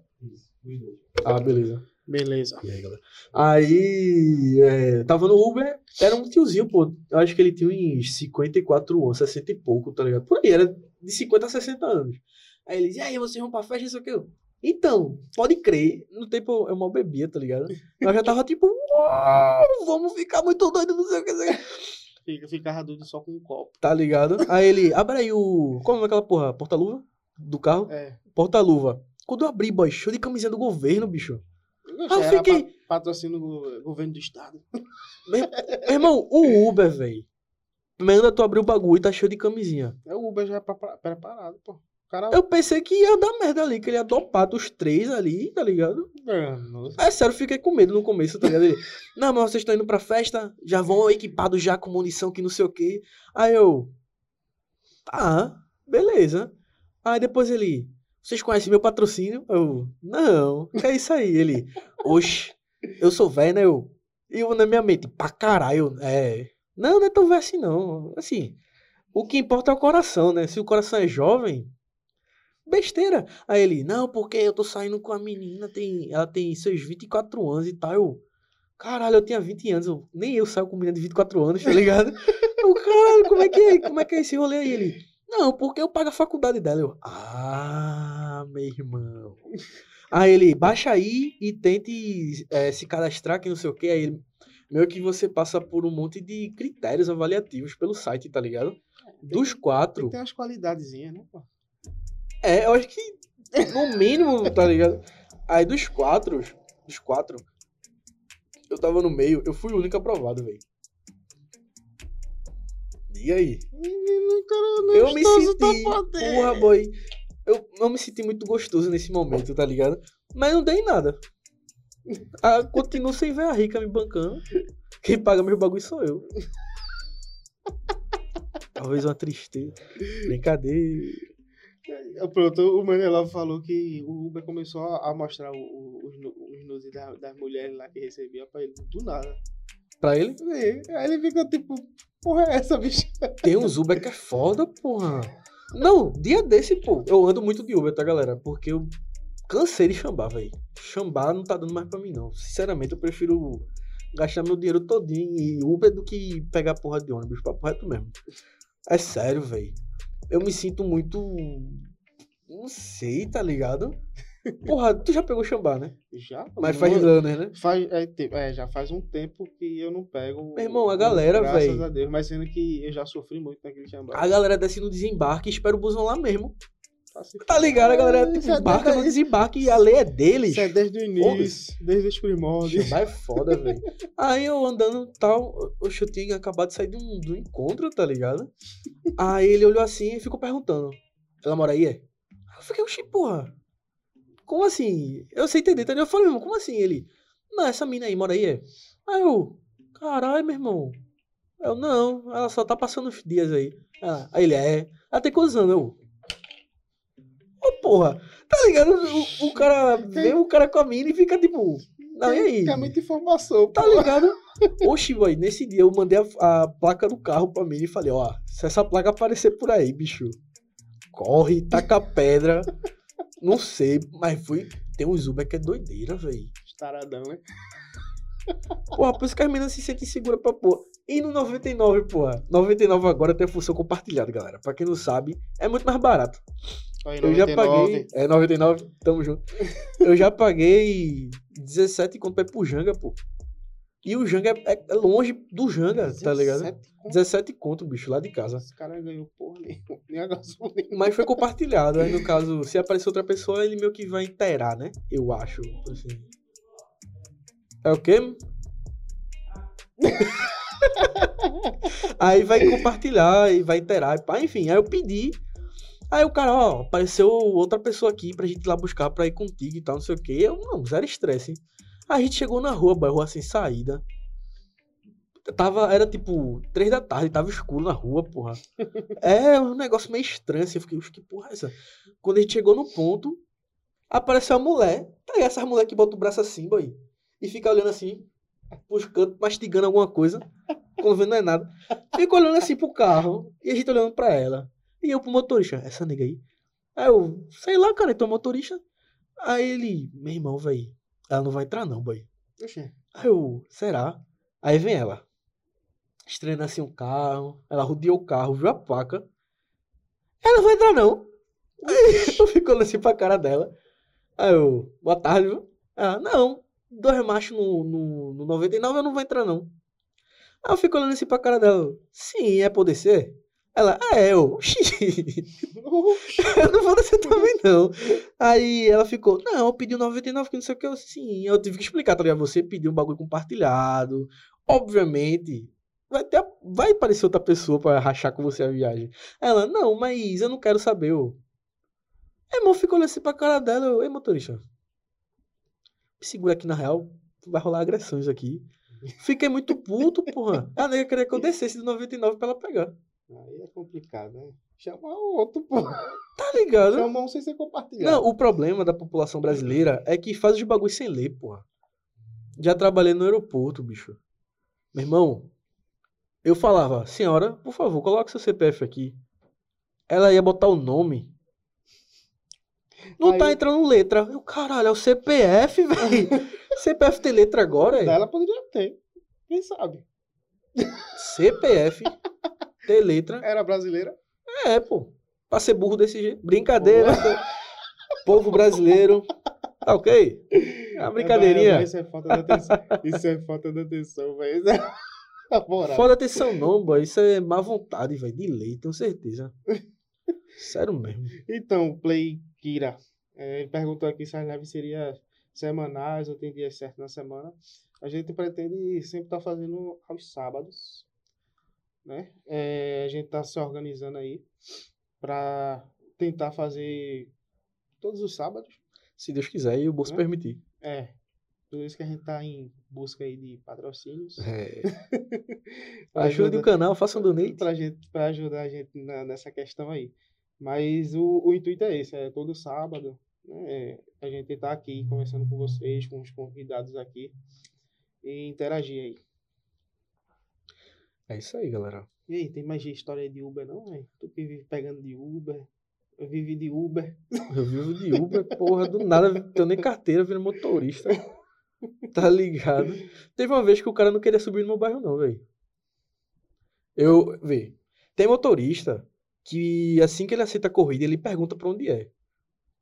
Ah, beleza. Beleza. E aí, galera? Aí, é, tava no Uber, era um tiozinho, pô. Eu acho que ele tinha uns 54 anos, 60 e pouco, tá ligado? Por aí, era de 50 a 60 anos. Aí ele dizia, e aí, vocês vão pra festa, não sei o que. Eu, Então, pode crer, no tempo eu mal bebia, tá ligado? Eu já tava tipo, vamos ficar muito doido, não sei o que. não sei o que. Fica, ficava doido só com um copo. Tá ligado? Aí ele, abre aí o. Como é aquela porra? Porta-luva? Do carro? É. Porta-luva. Quando eu abri, boy, show de camisinha do governo, bicho. Eu Ah, fiquei- pa- patrocínio do governo do estado. Meu irmão, o Uber, velho. Manda tu abrir o bagulho e tá cheio de camisinha. É o Uber já é preparado, pô. Cara. Eu pensei que ia dar merda ali, que ele ia dopar dos três ali, tá ligado? Mano, É sério, eu fiquei com medo no começo, tá ligado? Ele, não, mas vocês estão indo pra festa, já vão equipados já com munição que não sei o quê. Aí eu. Tá, beleza. Aí depois ele. Vocês conhecem meu patrocínio? Eu. Não, é isso aí? Ele. Oxe, eu sou velho, né? Eu. Eu na minha mente, pra caralho, é. Não, não é tão velho assim, não. Assim, o que importa é o coração, né? Se o coração é jovem, besteira. Aí ele, não, porque eu tô saindo com a menina, tem, ela tem seus 24 anos e tal. Eu, caralho, eu tinha 20 anos, eu- nem eu saio com menina de 24 anos, tá ligado? eu, caralho, como é que é, como é, que é esse rolê aí? Ele, não, porque eu pago a faculdade dela. Eu, ah, meu irmão. Aí ele, baixa aí e tente eh, se cadastrar, que não sei o que. Aí ele, meio que você passa por um monte de critérios avaliativos pelo site, tá ligado? Dos quatro, tem umas qualidadezinhas, né, pô? é, eu acho que no mínimo, tá ligado? Aí dos quatro, dos quatro, eu tava no meio, eu fui o único aprovado, velho. E aí? Menino, cara, Eu me tá senti, podendo. porra, boy. Eu não me senti muito gostoso nesse momento, tá ligado? Mas não dei nada. Ah, continuo sem ver a rica me bancando. Quem paga meus bagulho sou eu. Talvez uma tristeza. Brincadeira. Ah, Pronto, o Manelão falou que o Uber começou a mostrar os, os nudes da- das mulheres lá que recebia pra ele do nada. Pra ele, Aí ele ficou tipo, porra é essa, bicho? tem uns Uber que é foda, porra. Não, dia desse, pô. Eu ando muito de Uber, tá, galera? Porque eu cansei de chambar, velho. Chambar não tá dando mais pra mim, não. Sinceramente, eu prefiro gastar meu dinheiro todinho em Uber do que pegar porra de ônibus. Papo reto mesmo. É sério, velho. Eu me sinto muito. Não sei, tá ligado? Porra, tu já pegou chambar, né? Já? Mas Não- faz anos, né? Faz, é, é, já faz um tempo que eu não pego. Meu irmão, a galera, Graças véi. a Deus, mas sendo que eu já sofri muito naquele chambar. A galera desce no desembarque e espera o busão lá mesmo. Assim, Tá ligado? A galera tipo, é embarca no desembarque e a lei é deles. Isso é desde o início, desde os primórdios. Chambar é foda, velho. Aí eu andando e tal, o eu tinha acabado de sair de um, de um encontro, tá ligado? Aí ele olhou assim e ficou perguntando: Ela mora aí? é? Eu fiquei, oxi, porra. Como assim? Eu sei entender, tá ligado? Eu falei, irmão, como assim? Ele, não, essa mina aí mora aí, é? Aí eu, caralho, meu irmão. Eu, não, ela só tá passando os dias aí. Ah, aí ele, é. Ela tem quantos anos? Eu, ô porra, tá ligado? O, o cara vê o cara com a mina e fica tipo, não, e aí? É muita informação. Tá ligado? Oxi, boy, nesse dia eu mandei a, a placa do carro pra mim e falei, ó, se essa placa aparecer por aí, bicho, corre, taca pedra. Não sei, mas foi. Tem uns Uber que é doideira, velho. Taradão, né? Porra, por isso que as meninas se sentem seguras pra porra. E no 99, porra. 99 agora tem a função compartilhada, galera. Pra quem não sabe, é muito mais barato. Eu já 99. paguei. É, 99, tamo junto. Eu já paguei 17 conto pra ir pro Janga, pô. E o Janga é, é longe do Janga, tá ligado? 17 conto. 17 conto, bicho, lá de casa. Esse cara ganhou porra nenhuma. Nem a gasolina. Mas foi compartilhado. Aí, no caso, se aparecer outra pessoa, ele meio que vai inteirar, né? Eu acho. Assim. É o quê? aí vai compartilhar e vai inteirar. pá, Enfim, aí eu pedi. Aí o cara, ó, apareceu outra pessoa aqui pra gente ir lá buscar pra ir contigo e tal, não sei o quê. Eu, não, zero estresse. Aí a gente chegou na rua, rua sem saída. Tava, era tipo, três da tarde, tava escuro na rua, porra. É um negócio meio estranho, assim. Eu fiquei, "Oxe, que porra é essa? Quando a gente chegou no ponto, apareceu a mulher. Tá ligado? Essas mulher que bota o braço assim, boy. E fica olhando assim, pros cantos, mastigando alguma coisa. Quando vê não é nada. Fica olhando assim pro carro. E a gente olhando pra ela. E eu pro motorista, essa nega aí. Aí eu, sei lá, cara, então motorista. Aí ele, meu irmão, velho, ela não vai entrar não, boy. Oxê. Aí eu, será? Aí vem ela. Estreando assim um carro. Ela rodeou o carro, viu a placa. Ela não vai entrar, não. Eu fico olhando assim pra cara dela. Aí eu, boa tarde, viu? Ela, não. Dois machos no, no, no 99 eu não vou entrar, não. Aí eu fico olhando assim pra cara dela. Sim, é poder ser? Ela, é, eu. Eu não vou descer também, não. Aí ela ficou, não, eu pedi o 99, que não sei o que. Eu, sim, eu tive que explicar, tá ligado? Você pediu um bagulho compartilhado. Obviamente, vai, ter, vai aparecer outra pessoa pra rachar com você a viagem. Ela, não, mas eu não quero saber, ô. Aí, irmão, ficou olhando assim pra cara dela. Eu, Ei, motorista, me segura aqui na real, vai rolar agressões aqui. Fiquei muito puto, porra. A nega queria que eu descesse do 99 pra ela pegar. Aí é complicado, né? Chama o outro, pô. Tá ligado? Chama um sem ser compartilhado. Não, o problema da população brasileira é que faz os bagulho sem ler, porra. Já trabalhei no aeroporto, bicho. Meu irmão, eu falava, senhora, por favor, coloque seu CPF aqui. Ela ia botar o nome. Não Aí- tá entrando letra. Eu, caralho, é o CPF, velho. CPF tem letra agora, é? Dela poderia ter. Quem sabe? CPF tem letra. Era brasileira? É, pô. Pra ser burro desse jeito. Brincadeira. Povo brasileiro. Tá ok? É uma brincadeirinha. É, Isso é falta de atenção. Isso é falta de atenção, velho. É... Moral. Foda atenção não, boy. Isso é má vontade, velho. De lei, tenho certeza. Sério mesmo. Então, Play Kira. é, ele perguntou aqui se as lives seriam semanais ou tem dias certos na semana. A gente pretende sempre estar fazendo aos sábados. Né? É, a gente está se organizando aí para tentar fazer todos os sábados. Se Deus quiser e o bolso Né? permitir. É. Por isso que a gente está em busca aí de patrocínios. É. Ajude o canal, faça um donate. pra, gente, pra ajudar a gente na- nessa questão aí. Mas o, o intuito é esse, é todo sábado, né? é A gente estar aqui conversando com vocês, com os convidados aqui e interagir aí. É isso aí, galera. E aí, tem mais história de Uber não, velho? Tu que vive pegando de Uber, eu vivi de Uber. Eu vivo de Uber, porra, do nada, tenho nem carteira, viro motorista. Tá ligado? Teve uma vez que o cara não queria subir no meu bairro, não, velho. Eu, vê, tem motorista que assim que ele aceita a corrida, ele pergunta pra onde é.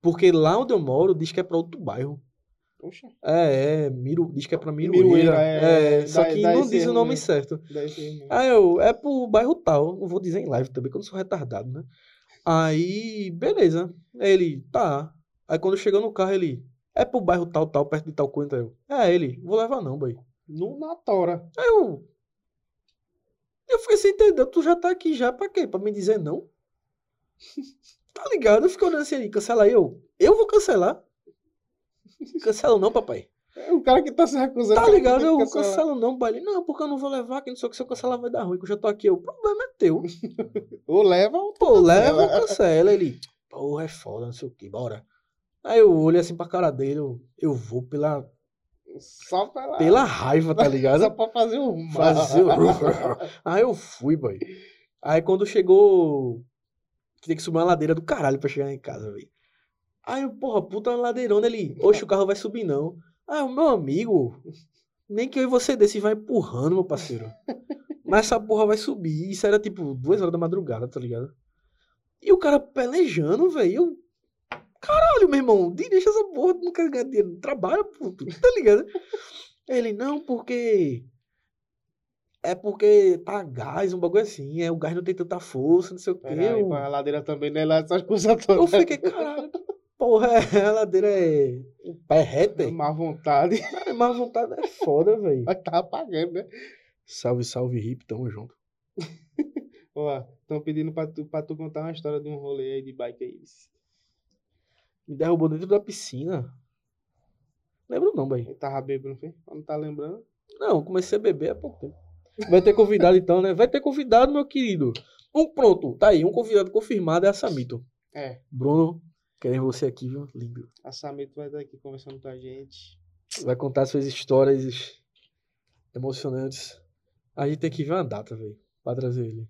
Porque lá onde eu moro, diz que é pra outro bairro. Poxa, É, é, Miro, diz que é pra Miroeira. Miroeira, é, é, só dá- que dá não esse diz o nome mesmo. certo. Aí eu, é pro bairro tal, não vou dizer em live também, que eu não sou retardado, né? Aí, beleza. Aí ele, tá. Aí quando chegou no carro, ele, é pro bairro tal, tal, perto de tal coisa. Eu, é ele, vou levar não, boy. No, na tora. Aí eu, eu fiquei sem entender, tu já tá aqui já, pra quê? Pra me dizer não? Tá ligado? Eu fiquei olhando assim, cancela aí, eu, eu vou cancelar? Cancela não, papai. É o cara que tá se recusando. Tá ligado? Eu cancelo não. Ele, não, porque eu não vou levar, que não sei o que, se eu cancelar vai dar ruim, que eu já tô aqui. O problema é teu. Ou leva ou Pô, leva ou cancela. Ele, porra, é foda, não sei o que, bora. Aí eu olhei assim pra cara dele, eu, eu vou pela, Só pra, pela raiva, tá só ligado? pra fazer um mal. Fazer o... Aí eu fui, boy. Aí quando chegou, tem que subir uma ladeira do caralho pra chegar em casa, velho. Aí porra, puta ladeirona, ele, oxe, o carro vai subir não. Ah, o meu amigo, nem que eu e você desse vai empurrando, meu parceiro. Mas essa porra vai subir. Isso era tipo duas horas da madrugada, tá ligado? E o cara pelejando, velho. Caralho, meu irmão, deixa essa porra, tu não quer ganhar dinheiro, trabalha, puto, tá ligado? Ele, não, porque. É porque tá gás, um bagulho assim, é o gás não tem tanta força, não sei o quê. Aí, eu- a ladeira também não é lá essas coisas todas. Eu fiquei, caralho, porra, é, a ladeira é. O pé reto, é? Má vontade. Mas má vontade é foda, velho. Mas tava pagando, né? Salve, salve, hip, tamo junto. Ó, estão pedindo pra tu, pra tu contar uma história de um rolê aí de bike aí. Me derrubou dentro da piscina. Lembro não, velho. Ele tava bêbado, não foi? Não tá lembrando? Não, comecei a beber há pouco tempo. Vai ter convidado então, né? Vai ter convidado, meu querido. Um pronto, tá aí. Um convidado confirmado é a Samito. É, Bruno, queremos você aqui, viu? Lindo. a Samito vai estar aqui conversando com a gente. Vai contar suas histórias emocionantes. A gente tem que ver uma data, velho. Pra trazer ele.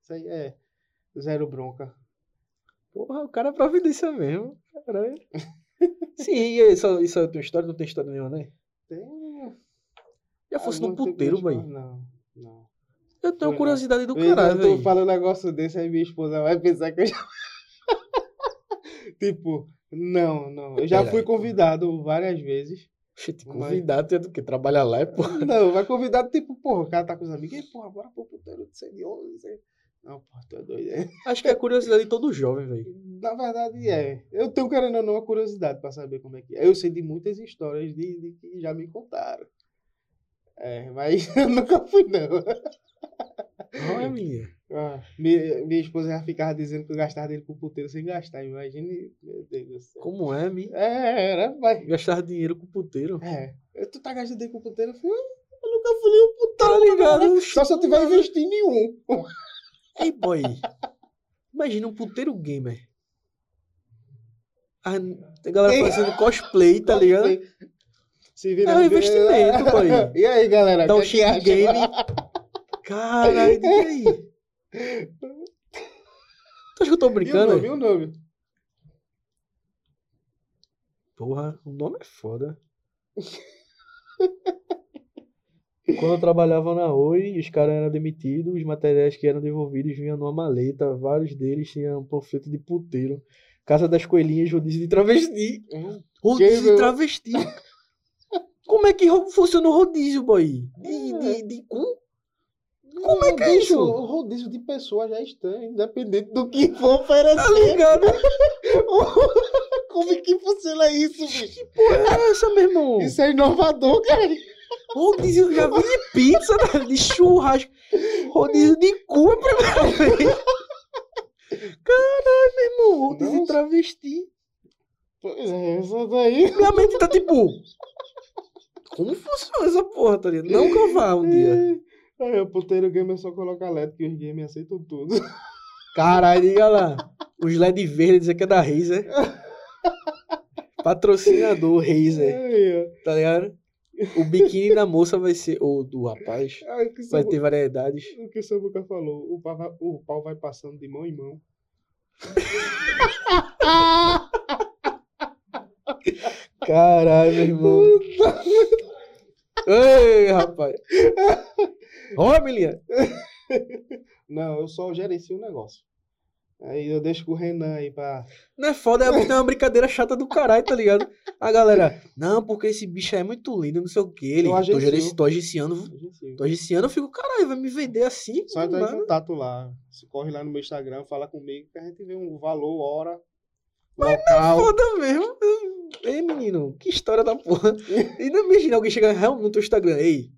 Isso aí é zero bronca. Porra, o cara é providência mesmo. Caralho. Sim, e aí, isso, isso é tua história? Não tem história nenhuma, né? Tem. Já fosse tipo de puteiro, velho. Não, não. Eu tenho não. curiosidade do Eu caralho, tô velho. falando um negócio desse, aí minha esposa vai pensar que eu já. Tipo, não, não. Eu já Pera fui aí, pô. convidado várias vezes. Convidado, é do quê? Trabalha lá, é porra. Não, vai convidado, tipo, porra, o cara tá com os amigos, e porra, bora pro puteiro, não sei de onde, não sei. Não, porra, tu é doido, é. Acho que é a curiosidade de todo jovem, velho. Na verdade, é. Eu tenho, querendo ou não, uma curiosidade pra saber como é que é. Eu sei de muitas histórias de, de que já me contaram. É, mas eu nunca fui, não. Olha, minha. Ah, minha, minha esposa já ficava dizendo que eu gastava dele pro puteiro sem gastar. Imagine, meu Deus do céu. Como é, mi? É, era, vai. Gastar dinheiro com puteiro. É. Tu tá gastando dinheiro com puteiro? Eu falei, "Ah, eu nunca fui nem um puteiro. Tá ligado? Só se eu tiver investindo em um. Ei, boy. Imagina um puteiro gamer. A, a galera Ei. fazendo cosplay, tá ligado? Se vira É um investimento, boy. E aí, galera? Dá um cheat acha? game. Caralho, diga aí. Tu acha que eu tô E o brincando? nome? E o nome? Porra, o nome é foda. Quando eu trabalhava na Oi, os caras eram demitidos, os materiais que eram devolvidos vinham numa maleta, vários deles tinham panfleto de puteiro. Casa das Coelhinhas, rodízio de travesti. Rodízio de meu? travesti. Como é que funciona o rodízio, boy? De, de, de cu? Como é que é isso? O rodízio de pessoas já é estranho, independente do que for oferecer. Tá ligado? Como é que funciona isso, bicho? Porra, é essa, meu irmão? Isso é inovador, cara. Rodízio, já vi de pizza, né? de churrasco. Rodízio de cu é primeira vez. Caralho, meu irmão. Rodízio Nossa. travesti. Pois é, essa daí. Minha mente tá tipo. Como funciona essa porra, tá ligado? Não que eu vá um dia. Aí, o puteiro gamer só coloca LED, que os gamers aceitam tudo. Caralho, diga lá. Os LED verde dizer que é da Razer. Patrocinador Razer, tá ligado? O biquíni da moça vai ser. Ou do rapaz. Vai ter variedades. O que o Samuca falou, o pau, vai, o pau vai passando de mão em mão. Caralho, meu irmão. Ei, rapaz. Ó, Milinha. Não, eu só gerencio o negócio. Aí eu deixo com o Renan aí pra. Não é foda, é uma brincadeira chata do caralho, tá ligado? A galera, não, porque esse bicho é muito lindo, não sei o que. Ele, Eu tô, agencio. gerenci, tô agenciando, tô agenciando, eu fico, caralho, vai me vender assim? Só entrar em contato lá. Você corre lá no meu Instagram, fala comigo, que a gente vê um valor, hora, é local. Foda mesmo. Ei, menino, que história da porra. E não imagina alguém chegar realmente no teu Instagram, ei,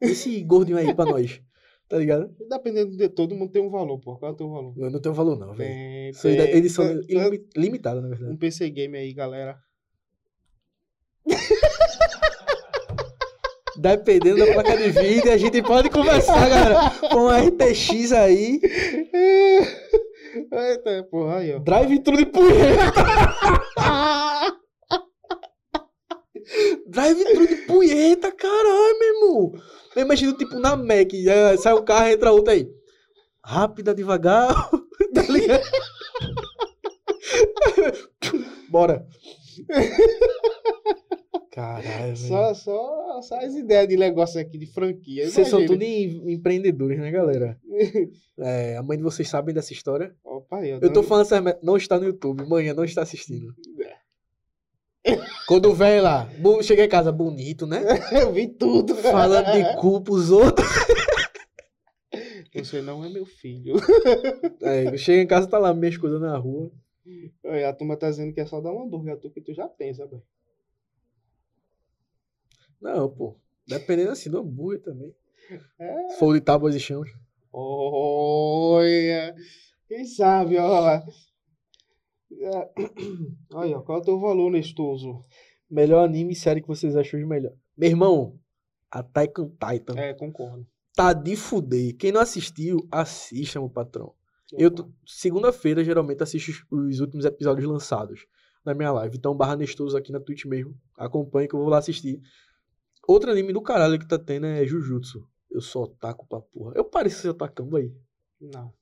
esse gordinho aí pra nós, tá ligado? Dependendo de todo mundo tem um valor, pô. Qual é o teu valor? Eu não tenho valor não, velho. Tem, tem. edição ilimi- limitada, na verdade. Um PC game aí, galera. Dependendo da placa de vídeo, a gente pode conversar, galera. Com um RTX aí, Eita, porra, aí, ó. drive-thru de punheta. Drive-thru de punheta, caralho, meu irmão. Eu imagino, tipo, na Mac, é, sai um carro, entra outro aí. Rápida, devagar, tá ligado? Bora. Caralho, Só, só, só as ideias de negócio aqui de franquia. Vocês são tudo em- empreendedores, né, galera? É, a mãe de vocês sabem dessa história. Opa, aí, Eu tô falando essa merda, não está no YouTube, manhã não está assistindo. Quando vem lá, chega em casa bonito, né? Eu vi tudo. Falando de cu pros outros. Você não é meu filho. É, chega em casa, tá lá minhas coisas na rua. Aí a turma tá dizendo que é só dar um hambúrguer a tu que tu já pensa, velho. Não, pô. Dependendo assim do hambúrguer também. É. Se for de tábuas e chão. Olha. Quem sabe, ó. É. Olha, qual é o teu valor, Nestoso? Melhor anime e série que vocês acham de melhor. Meu irmão, Attack on Titan. É, concordo. Tá de fuder. Quem não assistiu, assista, meu patrão. Eu, segunda-feira, geralmente assisto os- os últimos episódios lançados na minha live. Então, barra Nestoso aqui na Twitch mesmo. Acompanhe que eu vou lá assistir. Outro anime do caralho que tá tendo é Jujutsu. Eu só taco pra porra. Eu pareço ser atacando aí. Não.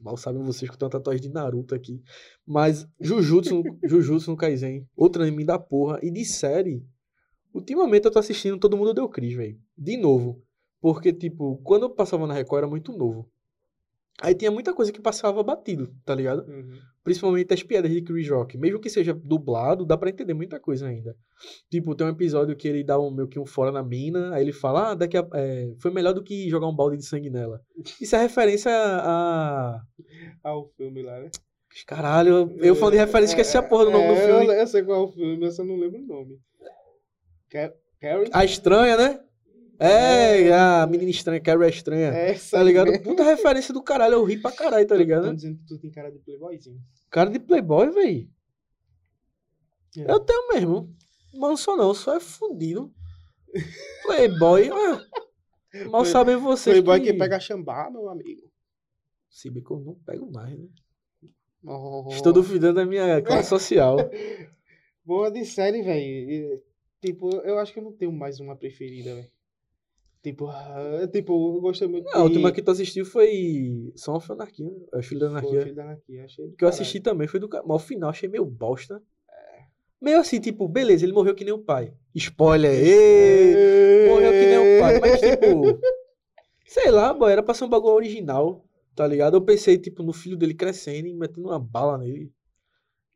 Mal sabem vocês que eu tenho uma tatuagem de Naruto aqui. Mas Jujutsu, Jujutsu no Kaisen. Outro anime da porra. E de série, ultimamente eu tô assistindo Todo Mundo Deu Cris, velho. De novo. Porque, tipo, quando eu passava na Record era muito novo. Aí tinha muita coisa que passava batido, tá ligado? Uhum. Principalmente as piadas de Chris Rock. Mesmo que seja dublado, dá pra entender muita coisa ainda. Tipo, tem um episódio que ele dá um meio que um fora na mina, aí ele fala, ah, daqui a, é, foi melhor do que jogar um balde de sangue nela. Isso é referência a. Ah, o filme lá, né? Caralho, eu falando de referência, esqueci a porra do nome do É, filme. Eu, eu sei qual é o filme, eu só não lembro o nome. Ca- Carrie? A estranha, né? É, a menina estranha, Carrie é estranha. É, Tá ligado? Puta referência do caralho, eu ri pra caralho, tá Estão ligado? dizendo que tu tem cara de playboyzinho. Cara de playboy, véi. É. Eu tenho mesmo. Mas não sou não, só é fudido. Playboy, ah, mal Play- sabem vocês Playboy que... que pega chambá, meu amigo. Se bem que eu não pego mais, né? Oh. Estou duvidando da minha classe social. Boa de série, velho. Tipo, eu acho que eu não tenho mais uma preferida, velho. Tipo, ah, tipo, eu gostei muito Não, a última que tu assistiu foi São of Anarquia, né? É o Filho da Foi Anarquia. Filho da Anarquia, achei Que eu assisti também, foi do. Mas o final achei meio bosta. Meio assim, tipo, beleza, ele morreu que nem o pai. Spoiler, ê! Morreu que nem o pai. Mas, tipo, sei lá, boy, era pra ser um bagulho original, tá ligado? Eu pensei, tipo, no filho dele crescendo e metendo uma bala nele.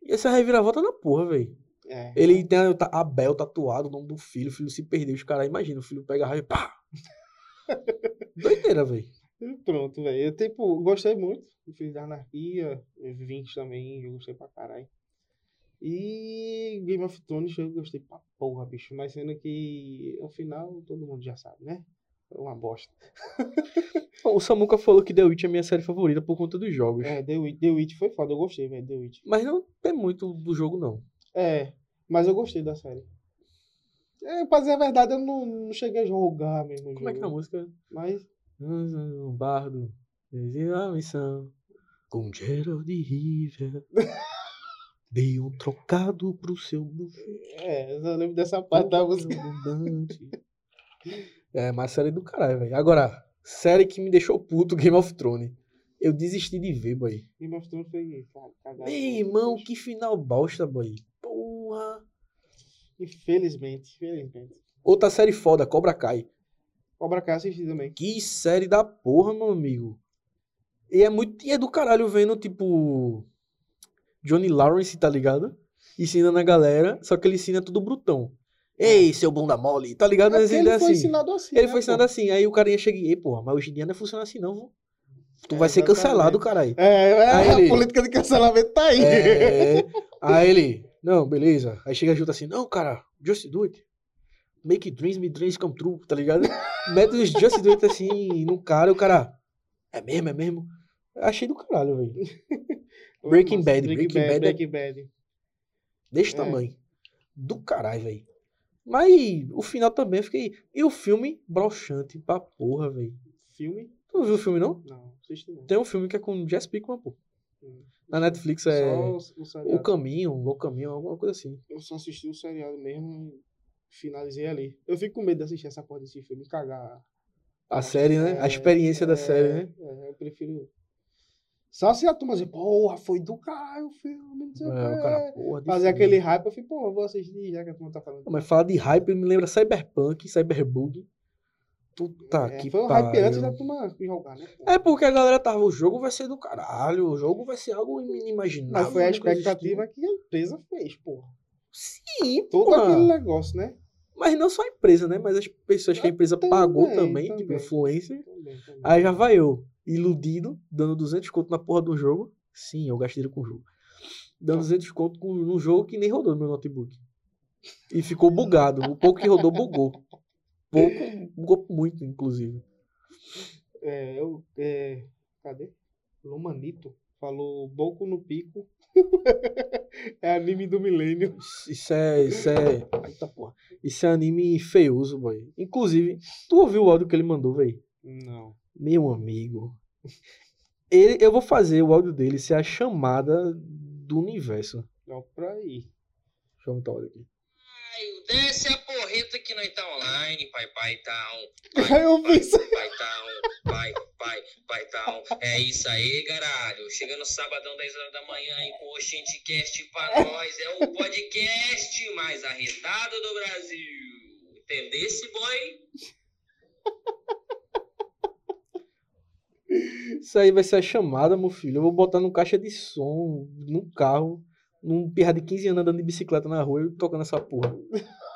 E essa reviravolta da porra, velho. É. Ele tem a, ta- Abel tatuado, o nome do filho, o filho se perdeu, os caras, imagina, o filho pega a raiva e pá! Doideira, velho. Pronto, velho. Eu, tipo, gostei muito do Filho da Anarquia. Eu vi também, eu gostei pra caralho. E Game of Thrones eu gostei pra porra, bicho. Mas sendo que no final todo mundo já sabe, né? É uma bosta. O Samuca falou que The Witch é minha série favorita por conta dos jogos. É, The Witch, The Witch foi foda, eu gostei, velho, The Witch. Mas não tem muito do jogo, não. É, mas eu gostei da série. É, pra dizer a verdade, eu não, não cheguei a jogar mesmo Como é que é a música? Mas, Um bardo, exige a missão, com Gerald River. Dei um trocado pro seu buffet. é, eu lembro dessa parte da música. É, mas série do caralho, velho. Agora, série que me deixou puto, Game of Thrones. Eu desisti de ver, boy. Game of Thrones foi ca- cagado. Meu irmão, que final bosta, boy. Infelizmente, infelizmente. Outra série foda, Cobra Kai. Cobra Kai assisti também. Que série da porra, meu amigo. E é muito. E é do caralho vendo, tipo. Johnny Lawrence, tá ligado? Ensinando a galera, só que ele ensina tudo brutão. Ei, seu bunda mole, tá ligado? É ele ele é foi assim. ensinado assim. Ele né, foi ensinado pô? assim. Aí o carinha chega e, ei, porra, mas hoje em dia não funciona assim, não. vô. Tu É, vai ser exatamente. cancelado, caralho. É, é Aí a ele- política de cancelamento tá aí. É. Aí ele, não, beleza. Aí chega junto assim, não, cara, just do it. Make dreams me dreams come true, tá ligado? Mete os just do it assim no cara, e o cara, é mesmo, é mesmo. Achei do caralho, velho. Breaking Nossa, Bad, Breaking Bad é- Breaking Bad. Desse É. tamanho. Do caralho, velho. Mas o final também eu fiquei. E o filme, broxante pra porra, velho. Filme? Tu não viu o filme, não? Não, assisti não. Tem um filme que é com Jess Pickman, pô. Na Netflix é o, o. O Caminho, o Caminho, alguma coisa assim. Eu só assisti o seriado mesmo e finalizei ali. Eu fico com medo de assistir essa porra desse filme e cagar. A série, né? A É, experiência da é, série, né? é, eu prefiro Só se a turma dizer, porra, foi do caralho o filme, não sei o É, cara, porra, Fazer aquele hype, eu falei, pô, eu vou assistir já que a turma tá falando. Mas falar de hype me lembra Cyberpunk, Cyberbug. Puta É, que foi um pariu. hype antes da turma jogar, né? pô? É porque a galera tava, o jogo vai ser do caralho, o jogo vai ser algo inimaginável. Mas foi a expectativa existiu. que a empresa fez, porra. Sim, Todo porra. aquele negócio, né? Mas não só a empresa, né? Mas as pessoas que a empresa Também, pagou também, tipo também. influencer. Também, também. Aí já vai eu, iludido, dando 200 conto na porra do jogo. Sim, eu gastei com o jogo. Dando 200 conto num jogo que nem rodou no meu notebook. E ficou bugado. O pouco que rodou, bugou. Pouco, bugou muito, inclusive. É, eu. É, cadê? Lomanito falou Boco no Pico. é anime do milênio. Isso é. Isso é. Eita porra. Isso é anime feioso, boy. Inclusive, tu ouviu o áudio que ele mandou, velho? Não. Meu amigo. Ele, eu vou fazer o áudio dele ser a chamada do universo. Não, pra aí. Deixa eu aumentar o áudio aqui. Caio, desce a porreta que nós tá online, pai, pai, tá. Eu Pai, fiz. pai, tá on. Pai, pai, pai, tá on. É isso aí, caralho. Chegando sabadão, 10 horas da manhã aí com o Oxente Cast pra nós. É o podcast mais arretado do Brasil. Entendesse, boy? Isso aí vai ser a chamada, meu filho. Eu vou botar no caixa de som, num carro, num pirra de 15 anos andando de bicicleta na rua e tocando essa porra.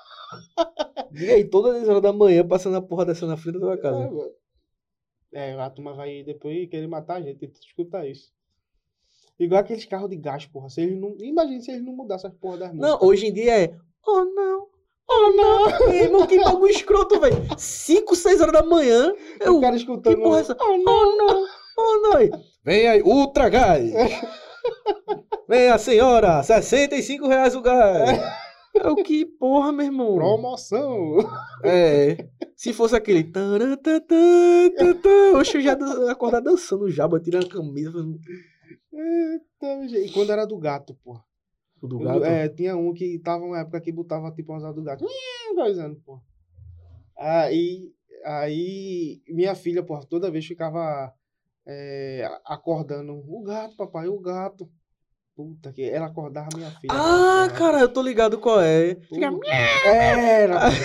E aí, todas as horas da manhã, passando a porra dessa na frente da tua casa. É, a turma vai depois querer matar a gente, tu escuta isso. Igual aqueles carros de gás, porra. Se eles não. Imagina se eles não mudassem as porra das músicas. Não, hoje em dia é. Oh não! Oh não! Meu irmão, que bagulho escroto, velho! 5, 6 horas da manhã. Eu, o cara escutando. que porra é essa? Oh, não. Oh não! Oh não! Vem aí, Ultra Gás! Vem a senhora, 65 reais o gás! É o que porra, meu irmão? Promoção! É. Se fosse aquele. tatá, Oxe, eu já acordar dançando já, tirando a camisa. fazendo- Eita, gente. E quando era do gato, porra. O do Eu- gato. É, tinha um que tava uma época que botava tipo umas do gato. Coisando, pô. Aí, aí, minha filha, pô, toda vez ficava é, acordando. O gato, papai, o gato. Puta que. Ela acordava minha filha. Ah, É, cara, eu tô ligado qual é. Fica... Era, pô.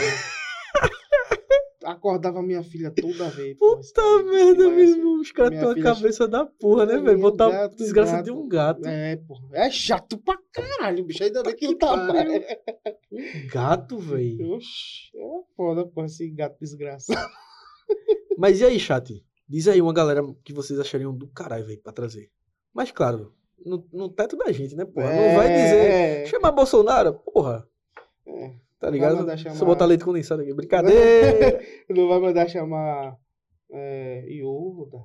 Acordava minha filha toda vez. pô, Puta aí, merda, irmão. Os caras têm uma filha- cabeça da porra, né, velho? Botar gato, desgraça gato. de um gato. É, pô. É chato pra caralho, bicho. Ainda bem que ele tá mais. Gato, velho. Oxi, é foda, pô, esse gato desgraçado. Mas e aí, chat? Diz aí uma galera que vocês achariam do caralho, velho, pra trazer. Mas claro, no, no teto da gente, né, porra? Não vai dizer. É, Chamar Bolsonaro, porra. É. Tá ligado? chamar- eu botar leite condensado aqui. Brincadeira. Não vai mandar chamar é, Yoda,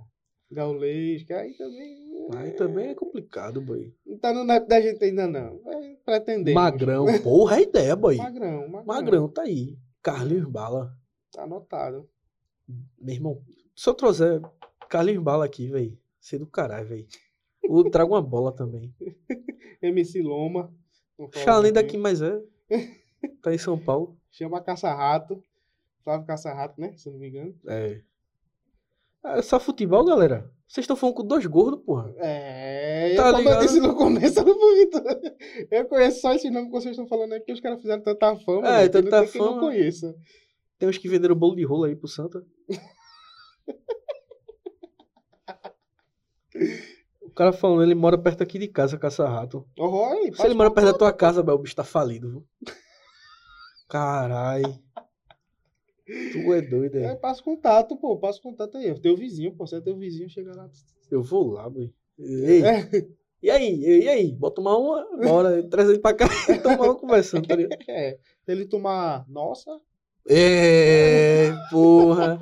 Gaulês, que aí também. aí também é complicado, boy. Não tá no naipe da gente ainda não. Vai pretender. Magrão. Porra, é ideia, boy. Magrão, magrão. Magrão, tá aí. Carlinhos Bala. Tá anotado. Meu irmão, se eu trouxer Carlinhos Bala aqui, velho, ser do caralho, velho. Eu trago uma bola também. MC Loma. Chalém aqui. daqui, mas é. Tá em São Paulo. Chama Caça-Rato. Flávio Caça-Rato, né? Se eu não me engano. É. É só futebol, galera. Vocês estão falando com dois gordos, porra. É, Tá como ligado? eu disse no começo, eu não duvido. Eu conheço só esse nome que vocês estão falando aí, porque os caras fizeram tanta fama. É, né, que tanta não tem quem não fama. Tem uns que venderam bolo de rolo aí pro Santa. O cara falando, ele mora perto aqui de casa, caça-rato. Oh, Se ele mora perto da tua casa, Bel, o bicho tá falido, viu? Carai. Tu é doido, É, é? passa contato, pô, passa contato aí. Teu vizinho, pô, você é teu vizinho, chega lá. Eu vou lá, boy. Ei, É, e aí? E aí? Bota tomar uma, bora, traz ele pra cá e tomar uma conversando, tá ligado? é. Se ele tomar. Nossa, É, porra.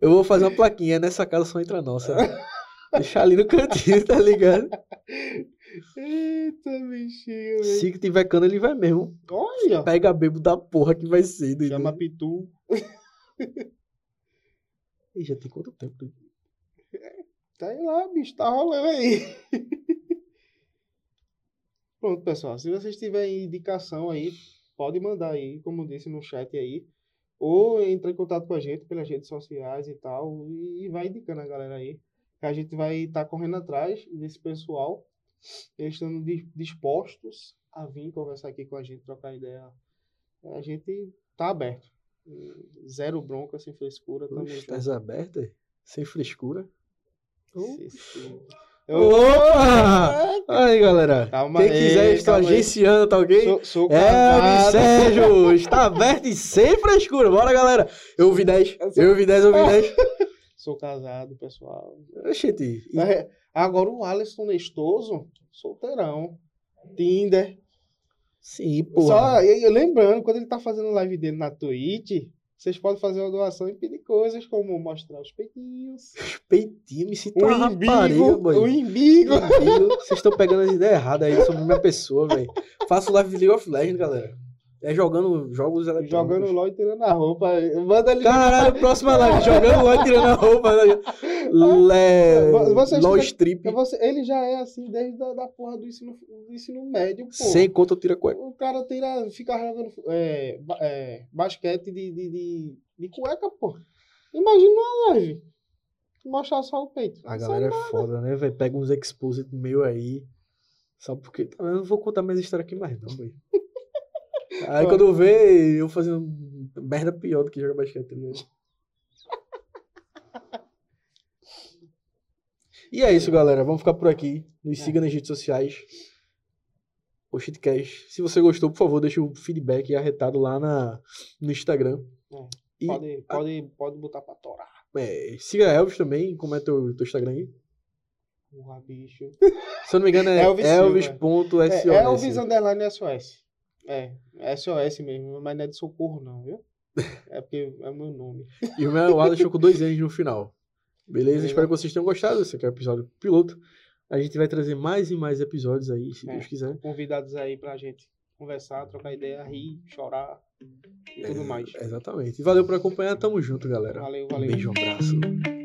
Eu vou fazer uma plaquinha, nessa casa só entra nossa. Deixar ali no cantinho, tá ligado? eita, bichinho, velho. Se tiver cana, ele vai mesmo. Olha, Pega bebo da porra que vai ser, chama Pitu. Ih, já tem quanto tempo? Tá aí lá, bicho, tá rolando aí. Pronto, pessoal. Se vocês tiverem indicação aí, pode mandar aí, como disse no chat aí. Ou entra em contato com a gente pelas redes sociais e tal. E vai indicando a galera aí. que a gente vai estar correndo atrás desse pessoal. Eles estão di- dispostos a vir conversar aqui com a gente, trocar ideia. A gente tá aberto. Zero bronca, sem frescura. Estás aberta? Sem frescura? Se- Eu- Opa! Aí, galera. Calma Quem aí, quiser, aí. agenciando, tá ok? Sou, sou É, casado. Sérgio, está aberto e sem frescura. Bora, galera. Eu ouvi 10. Eu ouvi 10, eu ouvi 10. Sou casado, pessoal. Oxente. e- É, Agora o Alisson Nestoso, solteirão. Tinder. Sim, Só, e- e lembrando, quando ele tá fazendo live dele na Twitch, vocês podem fazer uma doação e pedir coisas como mostrar os peitinhos, Peitinho, me sinto o uma rapariga, boy. o. Umbigo. Vocês estão pegando as ideias erradas aí sobre minha pessoa, velho. Faço live de League of Legends, galera. É jogando jogos eletrônicos. Jogando LOL e tirando a roupa. Manda ele Caralho, próxima live. Jogando LOL e tirando a roupa. né? Le... Vocês LOL tiram- strip. Você- ele já é assim desde a da porra do ensino, do ensino médio, pô. Sem conta eu tiro a cueca. O cara tira, fica jogando é, é, basquete de, de, de, de cueca, pô. Imagina uma live. Mostrar só o peito. A Só galera é foda, né, velho? Pega uns exposit meio aí. Só porque. Eu não vou contar mais história aqui mais, não, velho. Aí quando eu ver, eu fazendo merda pior do que jogar basquete, tá ligado? E é isso, galera. Vamos ficar por aqui. Nos É. siga nas redes sociais. O Shitcast. Se você gostou, por favor, deixa o feedback arretado lá na, no Instagram. É. Pode, pode, pode botar pra torar. é, siga a Elvis também. Como é teu, teu Instagram aí? Porra, bicho. Se eu não me engano, é Elvis Elvis.sos. É, Elvis Underline SOS. É, é SOS mesmo, mas não é de socorro não, viu? É porque é o meu nome. E o meu Alisson com dois N's no final. Beleza? Beleza. Espero que vocês tenham gostado. Esse aqui é o episódio piloto. A gente vai trazer mais e mais episódios aí, se É. Deus quiser. Convidados aí pra gente conversar, trocar ideia, rir, chorar e tudo mais. Exatamente. E valeu por acompanhar. Tamo junto, galera. Valeu, valeu. Beijo, um abraço.